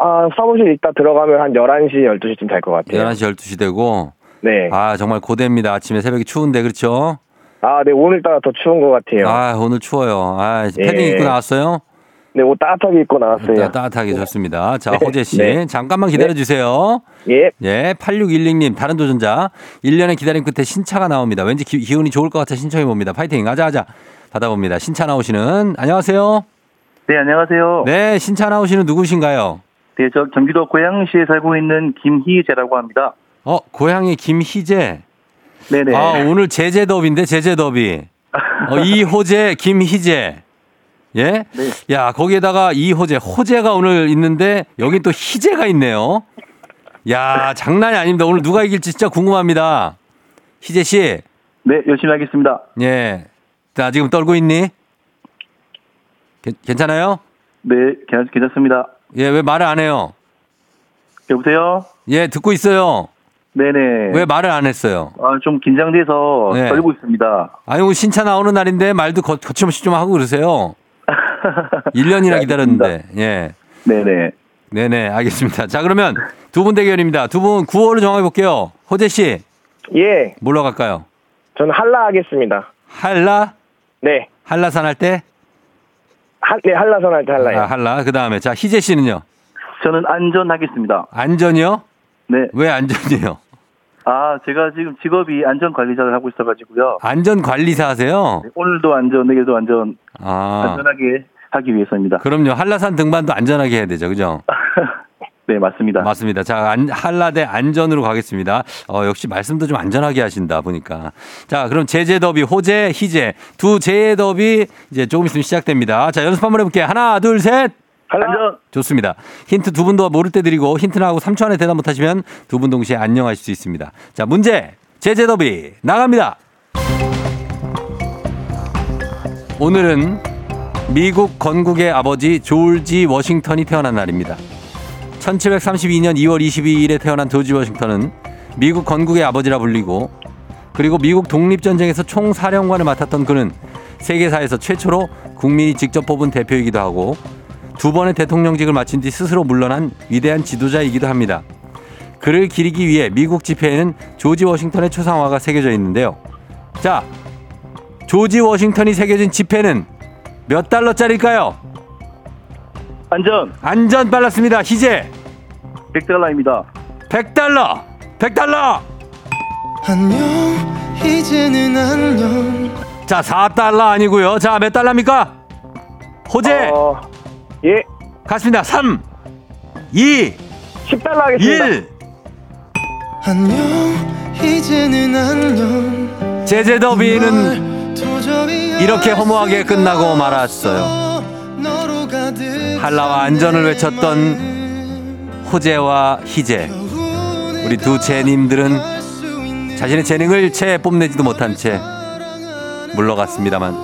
아, 사무실 이따 들어가면 한 11시, 12시쯤 될 것 같아요. 11시 12시 되고. 네. 아 정말 고됩니다. 아침에 새벽에 추운데 그렇죠? 아, 네, 오늘따라 더 추운 것 같아요. 아 오늘 추워요. 아 패딩 예. 입고 나왔어요? 네, 옷 따뜻하게 입고 나왔어요. 따- 따뜻하게 좋습니다. 자, 네. 호재 씨. 네. 잠깐만 기다려 주세요. 예. 예, 8616님, 다른 도전자. 1년의 기다림 끝에 신차가 나옵니다. 왠지 기, 기운이 좋을 것 같아 신청해 봅니다. 파이팅. 하자, 하자. 받아 봅니다. 신차 나오시는, 안녕하세요. 네, 안녕하세요. 네. 네, 신차 나오시는 누구신가요? 저 경기도 고양시에 살고 있는 김희재라고 합니다. 어, 고향이 김희재. 네네. 아, 오늘 제재 더비인데, 제재 더비. 어, 이호재, 김희재. 예? 네. 야, 거기에다가 이호재, 호재가 오늘 있는데, 여기 또 희재가 있네요. 야, 장난이 아닙니다. 오늘 누가 이길지 진짜 궁금합니다. 희재 씨. 네, 열심히 하겠습니다. 예. 나 지금 떨고 있니? 괜- 괜찮아요? 네, 괜찮, 괜찮습니다. 예, 왜 말을 안 해요? 여보세요? 예, 듣고 있어요. 네네. 왜 말을 안 했어요? 아, 좀 긴장돼서 네. 떨고 있습니다. 오늘 신차 나오는 날인데 말도 거, 거침없이 좀 하고 그러세요. 1년이나 네, 기다렸는데. 예. 네네. 네네, 알겠습니다. 자, 그러면 두 분 대결입니다. 두분 구호를 정해 볼게요. 호재 씨, 예, 뭘로 갈까요? 저는 한라 하겠습니다. 한라? 네, 한라산 할 때? 한, 네 한라선 할때 한라요. 아, 한라. 그 다음에, 자, 희재 씨는요? 저는 안전하겠습니다. 안전이요? 네. 왜 안전이에요? 아, 제가 지금 직업이 안전관리자를 하고 있어가지고요. 안전관리사 하세요? 오늘도 안전, 내일도 안전, 아, 안전하게 하기 위해서입니다. 그럼요. 한라산 등반도 안전하게 해야 되죠. 그죠? 네, 맞습니다. 맞습니다. 자, 안, 한라대 안전으로 가겠습니다. 어, 역시 말씀도 좀 안전하게 하신다 보니까. 자, 그럼 제재 더비, 호재, 희재 두 제재 더비 이제 조금 있으면 시작됩니다. 자, 연습 한번 해볼게요. 하나, 둘, 셋. 안전! 좋습니다. 힌트 두 분도 모를 때 드리고 힌트 나하고 3초 안에 대답 못하시면 두 분 동시에 안녕하실 수 있습니다. 자, 문제 제재 더비 나갑니다. 오늘은 미국 건국의 아버지 조지 워싱턴이 태어난 날입니다. 1732년 2월 22일에 태어난 조지 워싱턴은 미국 건국의 아버지라 불리고 그리고 미국 독립전쟁에서 총사령관을 맡았던 그는 세계사에서 최초로 국민이 직접 뽑은 대표이기도 하고 두 번의 대통령직을 마친 뒤 스스로 물러난 위대한 지도자이기도 합니다. 그를 기리기 위해 미국 지폐에는 조지 워싱턴의 초상화가 새겨져 있는데요. 자, 조지 워싱턴이 새겨진 지폐는 몇 달러짜리일까요? 안전! 안전 빨랐습니다. 희재 100달러입니다. 100달러. 100달러. 안녕 이제는 안녕 자, 4달러 아니고요. 자, 몇 달러입니까? 호재 어, 예, 갔습니다. 3 2 10달러 하겠습니다. 1 안녕 이제는 안녕 제재 더비는 이렇게 허무하게 끝나고 말았어요. 한라와 안전을 외쳤던 호재와 희재 우리 두 재님들은 자신의 재능을 채 뽐내지도 못한 채 물러갔습니다만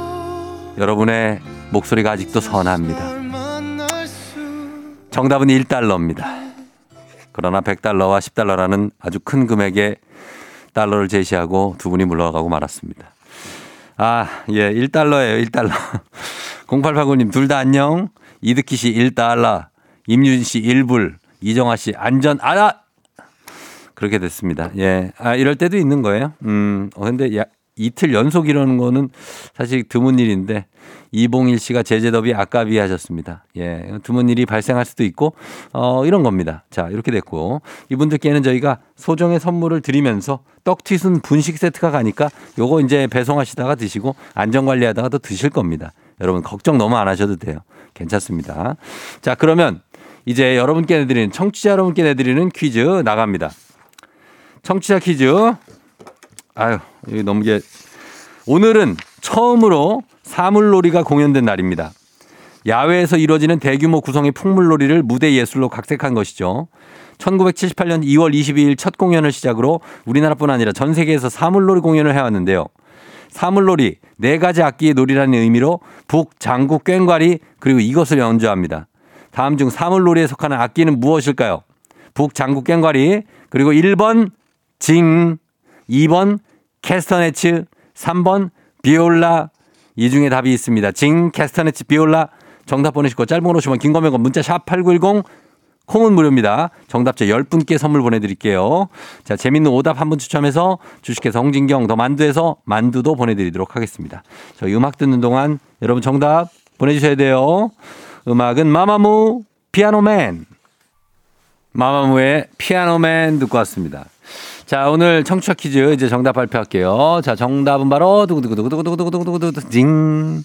여러분의 목소리가 아직도 선합니다. 정답은 1달러입니다. 그러나 100달러와 10달러라는 아주 큰 금액의 달러를 제시하고 두 분이 물러가고 말았습니다. 아, 예, 1달러예요, 1달러. 0889님, 둘 다 안녕. 이득희 씨 1달러. 임윤 씨 1불. 이정아 씨 안전, 아! 그렇게 됐습니다. 예. 아, 이럴 때도 있는 거예요. 음, 어, 근데 야, 이틀 연속 이러는 거는 사실 드문 일인데 이봉일 씨가 제재더비 아까비 하셨습니다. 예. 드문 일이 발생할 수도 있고 어, 이런 겁니다. 자, 이렇게 됐고 이분들께는 저희가 소정의 선물을 드리면서 떡튀순 분식 세트가 가니까 요거 이제 배송하시다가 드시고 안전 관리하다가 또 드실 겁니다. 여러분 걱정 너무 안 하셔도 돼요. 괜찮습니다. 자, 그러면 이제 여러분께 내드리는 청취자 여러분께 내드리는 퀴즈 나갑니다. 청취자 퀴즈. 아유, 여기 너무 게 오늘은 처음으로 사물놀이가 공연된 날입니다. 야외에서 이루어지는 대규모 구성의 풍물놀이를 무대 예술로 각색한 것이죠. 1978년 2월 22일 첫 공연을 시작으로 우리나라뿐 아니라 전 세계에서 사물놀이 공연을 해왔는데요. 사물놀이 네 가지 악기의 놀이라는 의미로 북, 장구, 꽹과리 그리고 이것을 연주합니다. 다음 중 사물놀이에 속하는 악기는 무엇일까요? 북, 장구, 꽹과리 그리고 1번 징, 2번 캐스터네츠, 3번 비올라 이 중에 답이 있습니다. 징, 캐스터네츠, 비올라 정답 보내시고 짧은 걸 오시면 긴 거면 문자 샵 8910 콩은 무료입니다. 정답자 10분께 선물 보내드릴게요. 자, 재밌는 오답 한 분 추첨해서 주식회사 홍진경 더 만두에서 만두도 보내드리도록 하겠습니다. 저희 음악 듣는 동안 여러분 정답 보내주셔야 돼요. 음악은 마마무 피아노맨. 마마무의 피아노맨 듣고 왔습니다. 자, 오늘 청취자 퀴즈 이제 정답 발표할게요. 자, 정답은 바로 두구두구두구두구두구두구두구두구 징.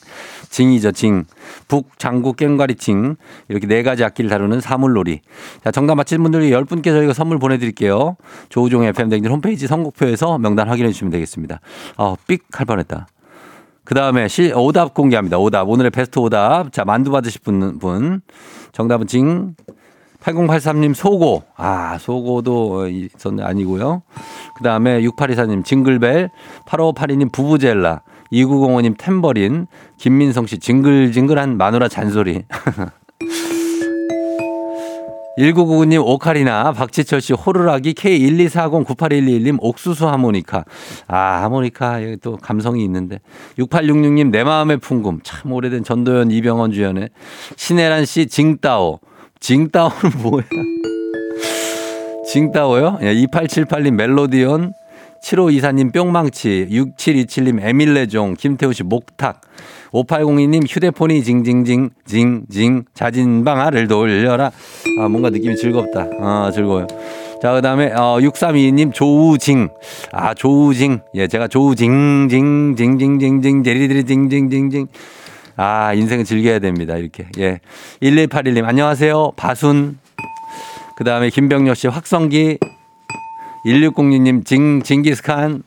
징이죠, 징. 북, 장구, 꽹과리 징. 이렇게 네 가지 악기를 다루는 사물놀이. 자, 정답 맞힌 분들이 10분께 저희가 선물 보내드릴게요. 조우종 FM 댕진 홈페이지 선곡표에서 명단 확인해 주시면 되겠습니다. 어, 삑할 뻔했다. 그 다음에 시, 오답 공개합니다. 오답. 오늘의 베스트 오답. 자, 만두 받으실 분, 분. 정답은 징. 8083님 소고. 아, 소고도 있었네. 아니고요. 그 다음에 6824님 징글벨. 8582님 부부젤라. 2905님 탬버린. 김민성 씨 징글징글한 마누라 잔소리. 1999님 오카리나 박지철 씨 호루라기 K124098111님 옥수수 하모니카 아 하모니카 여기 또 감성이 있는데 6866님 내 마음의 풍금 참 오래된 전도연 이병헌 주연의 신혜란 씨 징따오 징따오는 뭐야? 징따오요? 예, 2878님 멜로디온 7524님 뿅망치 6727님 에밀레종 김태우 씨 목탁 5802님 휴대폰이 징징징 징징 자진방아를 돌려라. 아 뭔가 느낌이 즐겁다. 아 즐거워요. 자 그 다음에 어 6322님 조우징. 아 조우징. 예 제가 조우징 징 징 징 징징 제리들이 징징 징 징 아 인생은 즐겨야 됩니다 이렇게 예 1181님 안녕하세요 바순 그 다음에 김병렬 씨 확성기 1606님 징 징기스칸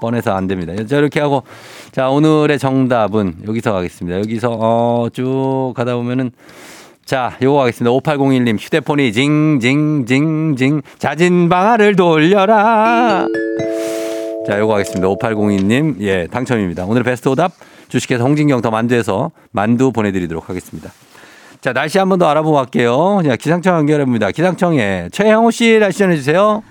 뻔해서 안 됩니다. 자 이렇게 하고 자 오늘의 정답은 여기서 가겠습니다. 여기서 어 쭉 가다 보면은 자 요거 가겠습니다. 5801님 휴대폰이 징 징 징 징 자진 방아를 돌려라. 자 요거 하겠습니다. 5802님 예 당첨입니다. 오늘 베스트 오답 주식회사 홍진경 더 만두에서 만두 보내드리도록 하겠습니다. 자 날씨 한 번 더 알아보고 갈게요. 자 기상청 연결해봅니다. 기상청에 최영호 씨 날씨 전해주세요.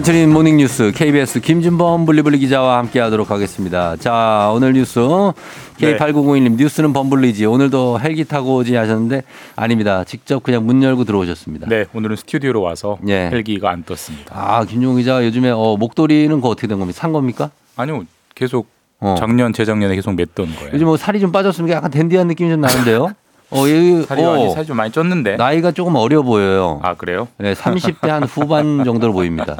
간추린 모닝뉴스 KBS 김준범 범블리 기자와 함께하도록 하겠습니다. 자 오늘 뉴스 K8901님 뉴스는 범블리지 오늘도 헬기 타고 오지 하셨는데 아닙니다. 직접 그냥 문 열고 들어오셨습니다. 네, 오늘은 스튜디오로 와서 예. 헬기가 안 떴습니다. 아 김준범 기자 요즘에 어, 목도리는 어떻게 된 겁니까? 산 겁니까? 아니요, 계속 어. 작년 재작년에 계속 맸던 거예요. 요즘 뭐 살이 좀 빠졌으니까 약간 댄디한 느낌이 좀 나는데요. 어, 여기 살이 어, 많이 살이 좀 많이 쪘는데. 나이가 조금 어려 보여요. 아 그래요? 네, 30대 한 후반 정도로 보입니다.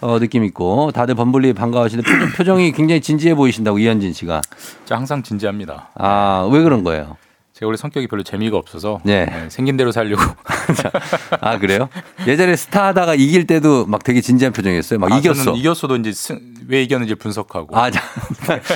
어, 느낌 있고 다들 범블리 반가워하시는데 표정, 표정이 굉장히 진지해 보이신다고 이현진 씨가. 저 항상 진지합니다. 아, 왜 그런 거예요? 제가 원래 성격이 별로 재미가 없어서 네. 네, 생긴 대로 살려고. 아, 그래요? 예전에 스타 하다가 이길 때도 막 되게 진지한 표정이었어요. 막 아, 이겼어. 이겼어도 이제 승- 왜 이겼는지 분석하고. 아, 자,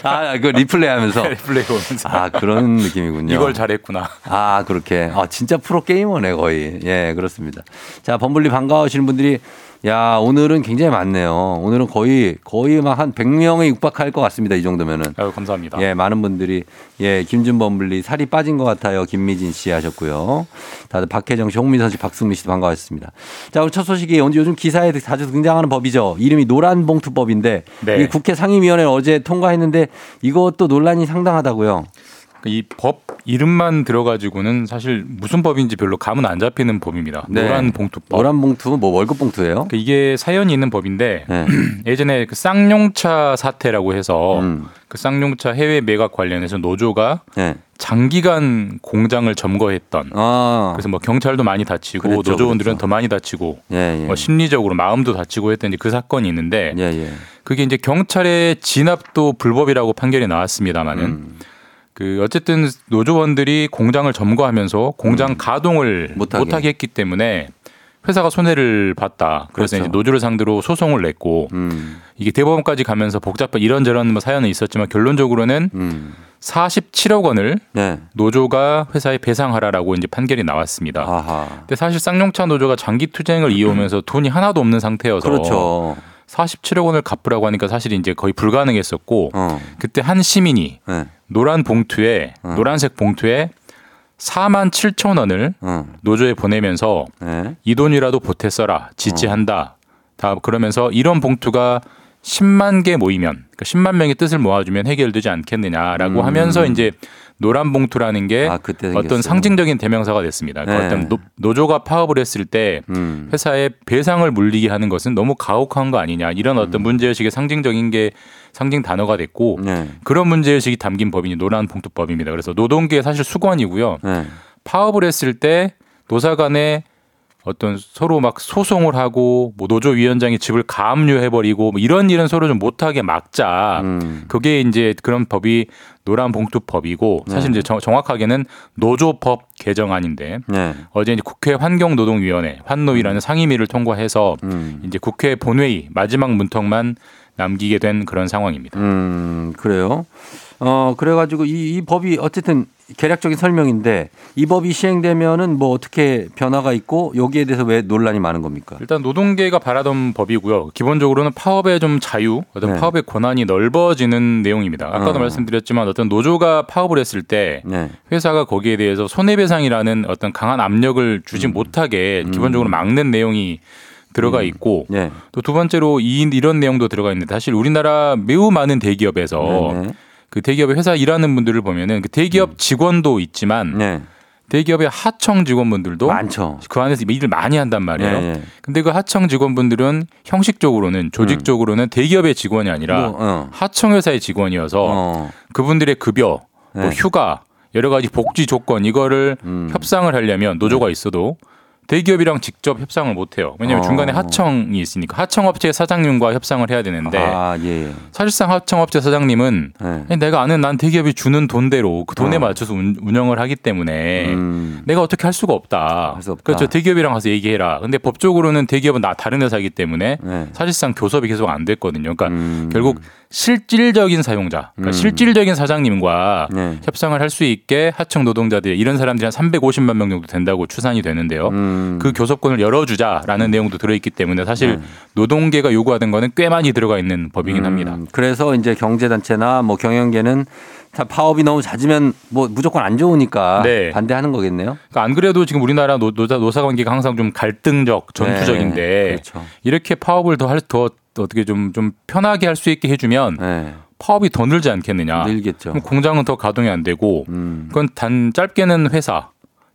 아, 그 리플레이 하면서. 리플레이 보면서. 아, 그런 느낌이군요. 이걸 잘했구나. 아, 그렇게. 아, 진짜 프로 게이머네, 거의. 예, 그렇습니다. 자, 범블리 반가워하시는 분들이 야, 오늘은 굉장히 많네요. 오늘은 거의, 거의 막 한 100명에 육박할 것 같습니다. 이 정도면은. 아유, 감사합니다. 예, 많은 분들이 예, 김준범블리 살이 빠진 것 같아요. 김미진 씨 하셨고요. 다들 박혜정 씨, 홍민선 씨, 박승미 씨도 반가웠습니다. 자, 오늘 첫 소식이 언제 요즘 기사에 자주 등장하는 법이죠. 이름이 노란봉투법인데 네. 이 국회 상임위원회 어제 통과했는데 이것도 논란이 상당하다고요. 이 법 이름만 들어가지고는 사실 무슨 법인지 별로 감은 안 잡히는 법입니다. 네. 노란 봉투법. 노란 봉투 뭐 월급 봉투예요? 그 이게 사연이 있는 법인데 네. 예전에 그 쌍용차 사태라고 해서 음. 그 쌍용차 해외 매각 관련해서 노조가 네. 장기간 공장을 점거했던 아. 그래서 뭐 경찰도 많이 다치고 그랬죠, 노조원들은 그랬죠. 더 많이 다치고 예, 예. 뭐 심리적으로 마음도 다치고 했던 그 사건이 있는데 예, 예. 그게 이제 경찰의 진압도 불법이라고 판결이 나왔습니다마는 음. 그 어쨌든 노조원들이 공장을 점거하면서 공장 가동을 음. 못하게. 못하게. 했기 때문에 회사가 손해를 봤다. 그래서 그렇죠. 이제 노조를 상대로 소송을 냈고 음. 이게 대법원까지 가면서 복잡한 이런저런 뭐 사연은 있었지만 결론적으로는 음. 47억 원을 네. 노조가 회사에 배상하라라고 이제 판결이 나왔습니다. 아하. 근데 사실 쌍용차 노조가 장기 투쟁을 이어오면서 돈이 하나도 없는 상태여서 그렇죠. 47억 원을 갚으라고 하니까 사실 이제 거의 불가능했었고 어. 그때 한 시민이 네. 노란 봉투에 어. 노란색 봉투에 4만 7천 원을 어. 노조에 보내면서 네. 이 돈이라도 보태 써라 지지한다. 다 그러면서 이런 봉투가 10만 개 모이면 그러니까 10만 명의 뜻을 모아주면 해결되지 않겠느냐라고 음. 하면서 이제 노란 봉투라는 게 아, 어떤 생겼어요. 상징적인 대명사가 됐습니다. 네. 어떤 노, 노조가 파업을 했을 때 음. 회사에 배상을 물리게 하는 것은 너무 가혹한 거 아니냐 이런 어떤 문제의식의 상징적인 게 상징 단어가 됐고 네. 그런 문제의식이 담긴 법이 노란 봉투법입니다. 그래서 노동계의 사실 숙원이고요. 네. 파업을 했을 때 노사 간에 어떤 서로 막 소송을 하고 뭐 노조 위원장이 집을 가압류해 버리고 뭐 이런 일은 서로 좀 못하게 막자. 음. 그게 이제 그런 법이 노란 봉투법이고 사실 네. 이제 정, 정확하게는 노조법 개정안인데 네. 어제 이제 국회 환경노동위원회 환노위라는 상임위를 통과해서 음. 이제 국회 본회의 마지막 문턱만 남기게 된 그런 상황입니다. 음, 그래요. 어, 그래가지고 이, 이 법이 어쨌든 개략적인 설명인데 이 법이 시행되면은 뭐 어떻게 변화가 있고 여기에 대해서 왜 논란이 많은 겁니까? 일단 노동계가 바라던 법이고요. 기본적으로는 파업의 좀 자유, 어떤 네. 파업의 권한이 넓어지는 내용입니다. 아까도 어. 말씀드렸지만 어떤 노조가 파업을 했을 때 네. 회사가 거기에 대해서 손해배상이라는 어떤 강한 압력을 주지 음. 못하게 기본적으로 막는 내용이 들어가 있고 네. 또두 번째로 이, 이런 내용도 들어가 있는데 사실 우리나라 매우 많은 대기업에서 네, 네. 그 대기업에 회사 일하는 분들을 보면은 그 대기업 직원도 있지만 네. 대기업의 하청 직원분들도 많죠. 그 안에서 일을 많이 한단 말이에요. 네, 네. 근데 그 하청 직원분들은 형식적으로는 조직적으로는 대기업의 직원이 아니라 뭐, 어. 하청 회사의 직원이어서 어. 그분들의 급여, 뭐 네. 휴가, 여러 가지 복지 조건 이거를 음. 협상을 하려면 노조가 있어도 대기업이랑 직접 협상을 못 해요. 왜냐하면 어. 중간에 하청이 있으니까 하청업체 사장님과 협상을 해야 되는데 아, 예. 예. 사실상 하청업체 사장님은 네. 아니, 내가 아는 난 대기업이 주는 돈대로 그 돈에 어. 맞춰서 운- 운영을 하기 때문에 음. 내가 어떻게 할 수가 없다. 할 수 없다. 그렇죠. 대기업이랑 가서 얘기해라. 근데 법적으로는 대기업은 나 다른 회사이기 때문에 네. 사실상 교섭이 계속 안 됐거든요. 그러니까 음. 결국 실질적인 사용자, 그러니까 음. 실질적인 사장님과 네. 협상을 할 수 있게 하청 노동자들 이런 사람들이 한 350만 명 정도 된다고 추산이 되는데요. 음. 그 교섭권을 열어주자라는 내용도 들어있기 때문에 사실 네. 노동계가 요구하던 거는 꽤 많이 들어가 있는 법이긴 합니다. 음, 그래서 이제 경제단체나 뭐 경영계는 다 파업이 너무 잦으면 뭐 무조건 안 좋으니까 네. 반대하는 거겠네요. 그러니까 안 그래도 지금 우리나라 노, 노사, 노사 관계가 항상 좀 갈등적, 전투적인데 네, 그렇죠. 이렇게 파업을 더 할 더 어떻게 좀좀 편하게 할 수 있게 해주면 네. 파업이 더 늘지 않겠느냐. 늘겠죠. 그럼 공장은 더 가동이 안 되고 음. 그건 단 짧게는 회사,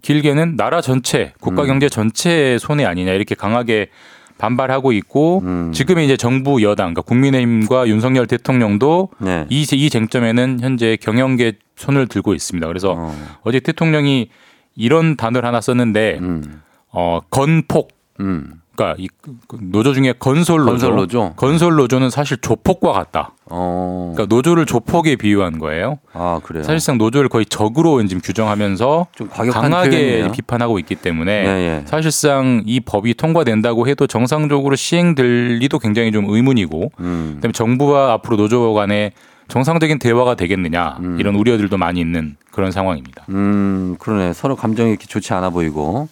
길게는 나라 전체, 국가 음. 경제 전체의 손해 아니냐 이렇게 강하게 반발하고 있고 음. 지금의 이제 정부 여당, 그러니까 국민의힘과 윤석열 대통령도 네. 이, 이 쟁점에는 현재 경영계 손을 들고 있습니다. 그래서 어. 어제 대통령이 이런 단어를 하나 썼는데 음. 어 건폭 음. 그러니까 이 노조 중에 건설 노조, 건설 노조? 건설 노조는 사실 조폭과 같다. 어. 그러니까 노조를 조폭에 비유한 거예요. 아, 그래요. 사실상 노조를 거의 적으로 지금 규정하면서 좀 강하게 표현이네요. 비판하고 있기 때문에 네, 예. 사실상 이 법이 통과된다고 해도 정상적으로 시행될 리도 굉장히 좀 의문이고 음. 그다음에 정부와 앞으로 노조 간에 정상적인 대화가 되겠느냐 음. 이런 우려들도 많이 있는 그런 상황입니다. 음, 그러네. 서로 감정이 이렇게 좋지 않아 보이고.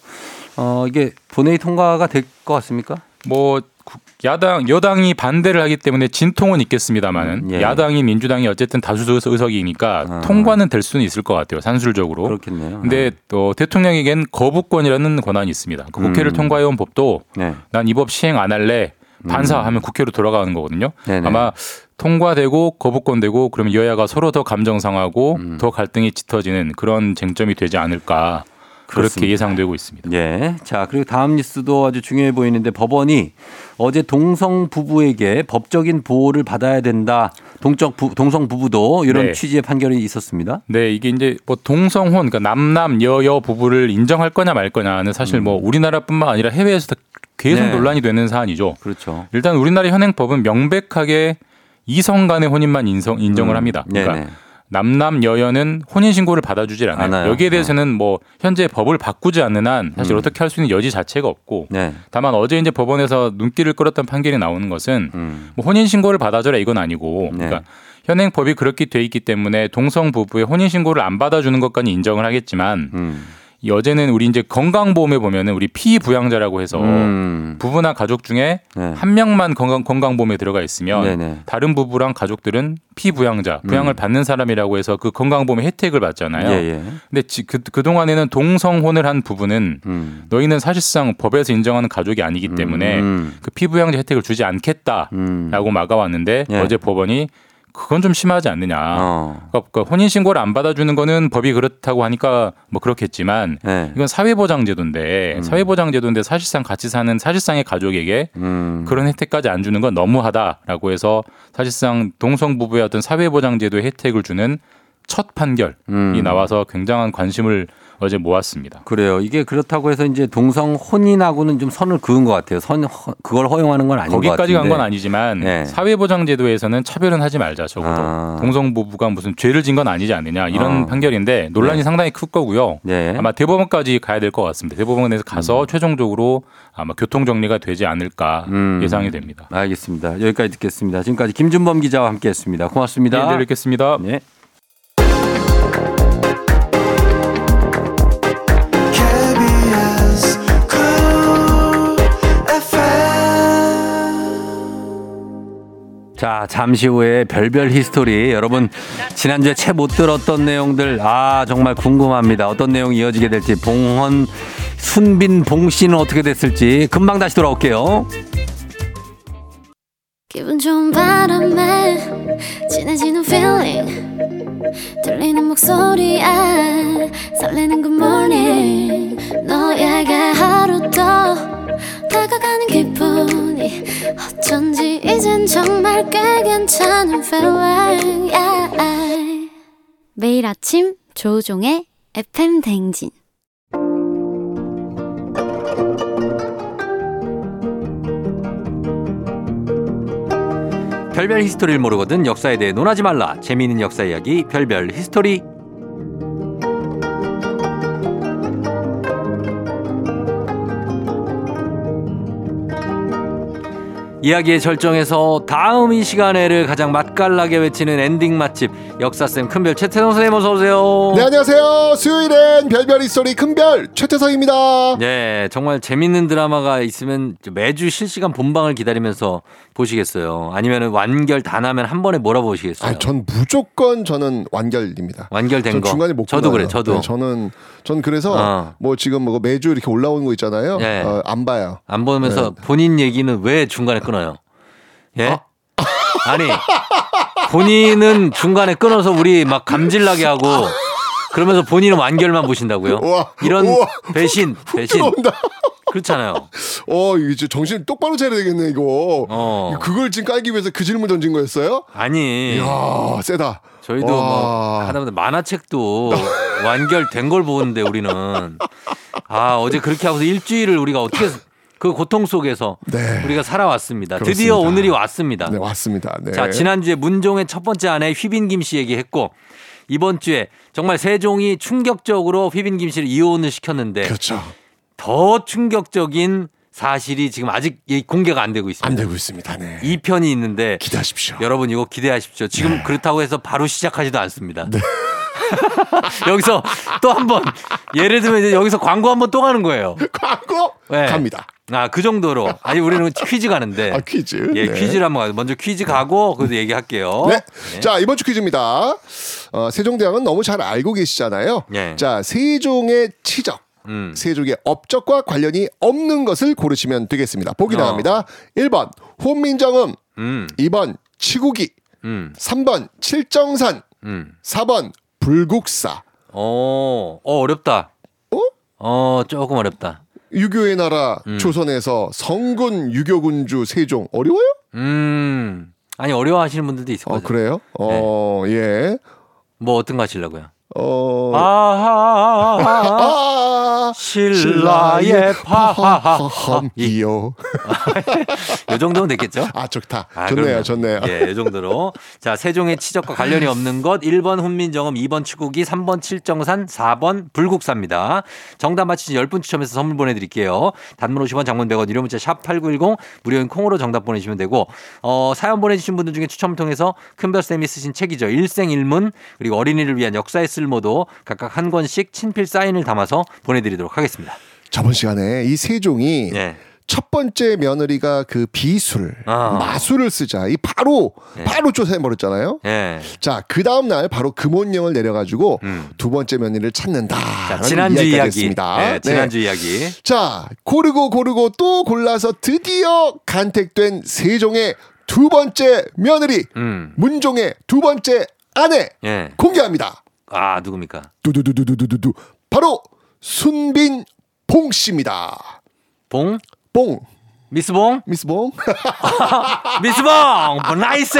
어, 이게 본회의 통과가 될 것 같습니까? 뭐 국- 야당 여당이 반대를 하기 때문에 진통은 있겠습니다만은 음, 예. 야당이 민주당이 어쨌든 다수 의석이니까 아. 통과는 될 수는 있을 것 같아요 산술적으로. 그렇겠네요. 근데 또 대통령에겐 거부권이라는 권한이 있습니다. 그 국회를 음. 통과해온 법도 네. 난이 법 시행 안 할래 반사하면 국회로 돌아가는 거거든요. 음. 네네. 아마 통과되고 거부권되고 그러면 여야가 서로 더 감정 상하고 음. 더 갈등이 짙어지는 그런 쟁점이 되지 않을까 그렇게 그렇습니다. 예상되고 있습니다. 예. 자, 그리고 다음 뉴스도 아주 중요해 보이는데 법원이 어제 동성 부부에게 법적인 보호를 받아야 된다. 동적 부, 동성 부부도 이런 네. 취지의 판결이 있었습니다. 네, 이게 이제 뭐 동성혼, 그러니까 남남 여여 부부를 인정할 거냐 말 거냐는 사실 뭐 우리나라뿐만 아니라 해외에서도 계속 음. 네. 논란이 되는 사안이죠. 그렇죠. 일단 우리나라 현행법은 명백하게 이성 간의 혼인만 인성, 인정을 음. 합니다. 그러니까 네네. 남남 여여는 혼인 신고를 받아주질 않아요. 않아요. 여기에 대해서는 뭐 현재 법을 바꾸지 않는 한 사실 음. 어떻게 할 수 있는 여지 자체가 없고 네. 다만 어제 이제 법원에서 눈길을 끌었던 판결이 나오는 것은 음. 뭐 혼인 신고를 받아줘라 이건 아니고 네. 그러니까 현행 법이 그렇게 돼 있기 때문에 동성 부부의 혼인 신고를 안 받아주는 것까지 인정을 하겠지만 음. 이 어제는 우리 이제 건강보험에 보면은 우리 피부양자라고 해서 음. 부부나 가족 중에 네. 한 명만 건강 건강보험에 들어가 있으면 네네. 다른 부부랑 가족들은 피부양자, 부양을 받는 사람이라고 해서 그 건강보험의 혜택을 받잖아요. 음. 예, 예. 근데 지- 그, 그 동안에는 동성혼을 한 부부는 음. 너희는 사실상 법에서 인정하는 가족이 아니기 때문에 음. 그 피부양자 혜택을 주지 않겠다라고 음. 막아왔는데 예. 어제 법원이 그건 좀 심하지 않느냐. 어. 그러니까 혼인 신고를 안 받아주는 거는 법이 그렇다고 하니까 뭐 그렇겠지만 네. 이건 사회보장제도인데 사회보장제도인데 사실상 같이 사는 사실상의 가족에게 음. 그런 혜택까지 안 주는 건 너무하다라고 해서 사실상 동성 부부의 어떤 사회보장제도의 혜택을 주는 첫 판결이 음. 나와서 굉장한 관심을 어제 모았습니다. 그래요. 이게 그렇다고 해서 이제 동성 혼인하고는 좀 선을 그은 것 같아요. 선 허- 그걸 허용하는 건 아닌 것 같은데. 거기까지 간 건 아니지만 네. 사회보장제도에서는 차별은 하지 말자 적어도 아. 동성 부부가 무슨 죄를 진 건 아니지 않느냐 이런 어. 판결인데 논란이 네. 상당히 클 거고요. 네. 아마 대법원까지 가야 될 것 같습니다. 대법원에서 가서 최종적으로 아마 교통 정리가 되지 않을까 음. 예상이 됩니다. 알겠습니다. 여기까지 듣겠습니다. 지금까지 김준범 기자와 함께했습니다. 고맙습니다. 네, 내일 뵙겠습니다. 네. 자, 잠시 후에 별별 히스토리. 여러분, 지난주에 채 못 들었던 내용들, 아, 정말 궁금합니다. 어떤 내용이 이어지게 될지, 봉헌, 순빈, 봉 씨는 어떻게 됐을지, 금방 다시 돌아올게요. 기분 좋은 바람에 진해지는 feeling 들리는 목소리에 설레는 good morning 너에게 하루 더 다가가는 기분이 어쩐지 이젠 정말 꽤 괜찮은 feeling yeah. 매일 아침 조우종의 FM 댕진 별별 히스토리를 모르거든 역사에 대해 논하지 말라. 재미있는 역사 이야기, 별별 히스토리. 이야기의 절정에서 다음 이 시간에를 가장 맛깔나게 외치는 엔딩 맛집 역사쌤 큰별 최태성 선생님 어서 오세요. 네 안녕하세요. 수요일엔 별별 히스토리 큰별 최태성입니다. 네, 정말 재밌는 드라마가 있으면 매주 실시간 본방을 기다리면서 보시겠어요. 아니면 완결 다 나면 한 번에 몰아보시겠어요. 아, 전 무조건 저는 완결입니다. 완결된 전 거. 중간에 못 저도. 그래, 저도. 네, 저는 전 그래서 어. 뭐 지금 뭐 매주 이렇게 올라오는 거 있잖아요. 네. 어, 안 봐요. 안 보면서 네. 본인 얘기는 왜 중간에 끊어요? 예? 아니 본인은 중간에 끊어서 우리 막 감질나게 하고 그러면서 본인은 완결만 보신다고요? 우와, 이런 우와, 배신 배신. 그렇잖아요. 어, 진짜 정신 똑바로 차려야 되겠네 이거. 어. 그걸 지금 깔기 위해서 그 질문 던진 거였어요? 아니 이야, 세다. 저희도 뭐 와. 하다보다 만화책도 완결된 걸 보는데 우리는 아 어제 그렇게 하고서 일주일을 우리가 어떻게 그 고통 속에서 네. 우리가 살아왔습니다. 그렇습니다. 드디어 오늘이 왔습니다. 네, 왔습니다. 네. 자, 지난주에 문종의 첫 번째 아내 휘빈 김 씨 얘기했고 이번 주에 정말 세종이 충격적으로 휘빈 김 씨를 이혼을 시켰는데 그렇죠. 더 충격적인 사실이 지금 아직 이 공개가 안 되고 있습니다. 안 되고 있습니다. 네. 2편이 있는데 기대하십시오. 여러분 이거 기대하십시오. 지금 네. 그렇다고 해서 바로 시작하지도 않습니다. 여기서 또 한 번 예를 들면 이제 여기서 광고 한 번 또 가는 거예요. 광고 네. 갑니다. 아, 그 정도로. 아니, 우리는 퀴즈 가는데. 아, 퀴즈. 예, 네. 퀴즈를 한번 가요. 먼저 퀴즈 가고, 그래도 얘기할게요. 네. 자, 이번 주 퀴즈입니다. 어, 세종대왕은 너무 잘 알고 계시잖아요. 네. 자, 세종의 치적. 음. 세종의 업적과 관련이 없는 것을 고르시면 되겠습니다. 보기 어. 나갑니다. 1번 혼민정음, 음, 2번 치국이, 음, 3번 칠정산, 음. 4번 불국사. 어, 어, 어렵다. 어? 어, 조금 어렵다. 유교의 나라 음. 조선에서 성군 유교군주 세종 어려워요? 음. 아니, 어려워하시는 분들도 있을 어 거예요. 그래요? 어 예. 뭐 어떤 거 하시려고요? 어 아하, 아, 신라의. 파함이요. 이 정도면 됐겠죠? 아 좋다. 아, 좋네요, 그럼요. 좋네요. 예, 이 정도로. 자, 세종의 치적과 관련이 없는 것 1번 훈민정음, 2번 치국이, 3번 칠정산, 4번 불국사입니다. 정답 맞히신 10분 추첨해서 선물 보내드릴게요. 단문 50원, 장문 100원, 유료 문자 샵 8910, 무료인 콩으로 정답 보내주시면 되고, 어, 사연 보내주신 분들 중에 추첨을 통해서 큰별쌤이 쓰신 책이죠. 일생일문, 그리고 어린이를 위한 역사의 쓸 모도 각각 한 권씩 친필 사인을 담아서 보내드리도록 하겠습니다. 저번 시간에 이 세종이 예. 첫 번째 며느리가 그 비술, 아. 마술을 쓰자. 이 바로 예. 바로 쫓아내 버렸잖아요. 예. 자, 그 다음 날 바로 금원령을 내려가지고 음. 두 번째 며느리를 찾는다. 자, 지난주 이야기. 예, 지난주 이야기. 자, 고르고 고르고 또 골라서 드디어 간택된 세종의 두 번째 며느리, 음. 문종의 두 번째 아내 예. 공개합니다. 아, 누굽니까? 두두두두두두두 바로 순빈 봉 씨입니다. 봉? 봉, 미스 봉? 미스 봉. 미스 봉! 뭐, nice!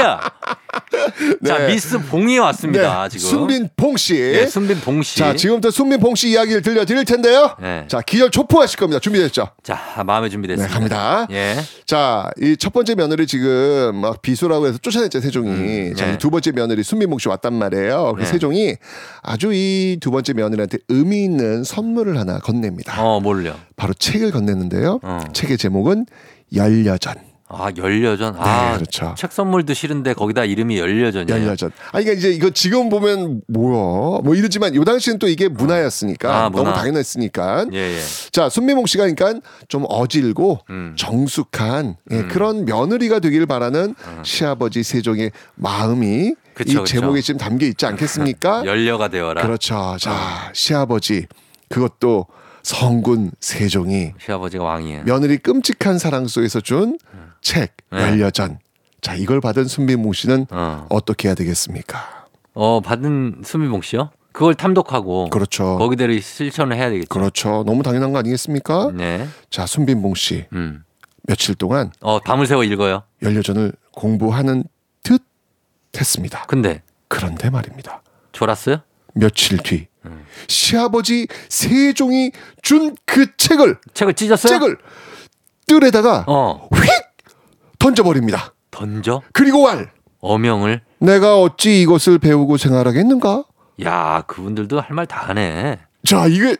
자, 네. 미스 봉이 왔습니다, 네, 지금. 순빈 봉 씨. 예, 순빈 봉 씨. 자, 지금부터 순빈 봉 씨 이야기를 들려드릴 텐데요. 네. 자, 기절초풍하실 겁니다. 준비됐죠? 자, 마음에 준비됐습니다. 네, 갑니다. 예. 자, 이 첫 번째 며느리 지금 막 비수라고 해서 쫓아냈죠, 세종이. 음, 자, 네. 이두 번째 며느리 순민봉 씨 왔단 말이에요. 그래서 네. 세종이 아주 이 두 번째 며느리한테 의미 있는 선물을 하나 건넵니다. 어, 뭘요? 바로 책을 건넸는데요. 어. 책의 제목은 열여전. 아 열려전. 아 네, 그렇죠. 책 선물도 싫은데 거기다 이름이 열려전이에요. 열려전. 아니, 그러니까 이제 이거 지금 보면 뭐야? 뭐 이러지만 요 당시는 또 이게 문화였으니까 아, 문화. 너무 당연했으니까. 예 예. 자, 손미몽 씨가 그러니까 좀 어질고 음. 정숙한 예, 그런 며느리가 되길 바라는 시아버지 세종의 마음이 어. 그쵸, 이. 제목에 지금 담겨 있지 않겠습니까? 열려가 되어라. 그렇죠. 자, 시아버지 그것도 성군 세종이 시아버지가 왕이에요. 며느리 끔찍한 사랑 속에서 준 책 네. 열려전. 자, 이걸 받은 순민몽 씨는 어. 어떻게 해야 되겠습니까? 어 받은 수미봉 씨요? 그걸 탐독하고 그렇죠. 거기대로 실천을 해야 되겠죠. 그렇죠. 너무 당연한 거 아니겠습니까? 네. 자, 순빈봉 씨 음. 며칠 동안 어 밤을 새워 읽어요. 연려전을 공부하는 듯 했습니다. 근데 그런데 말입니다. 졸았어요? 며칠 뒤 음. 시아버지 세종이 준 그 책을 책을 찢었어요? 책을 뜰에다가 어 휙 던져버립니다. 던져 그리고 말 어명을. 내가 어찌 이것을 배우고 생활하겠는가? 야 그분들도 할 말 다 하네. 자 이게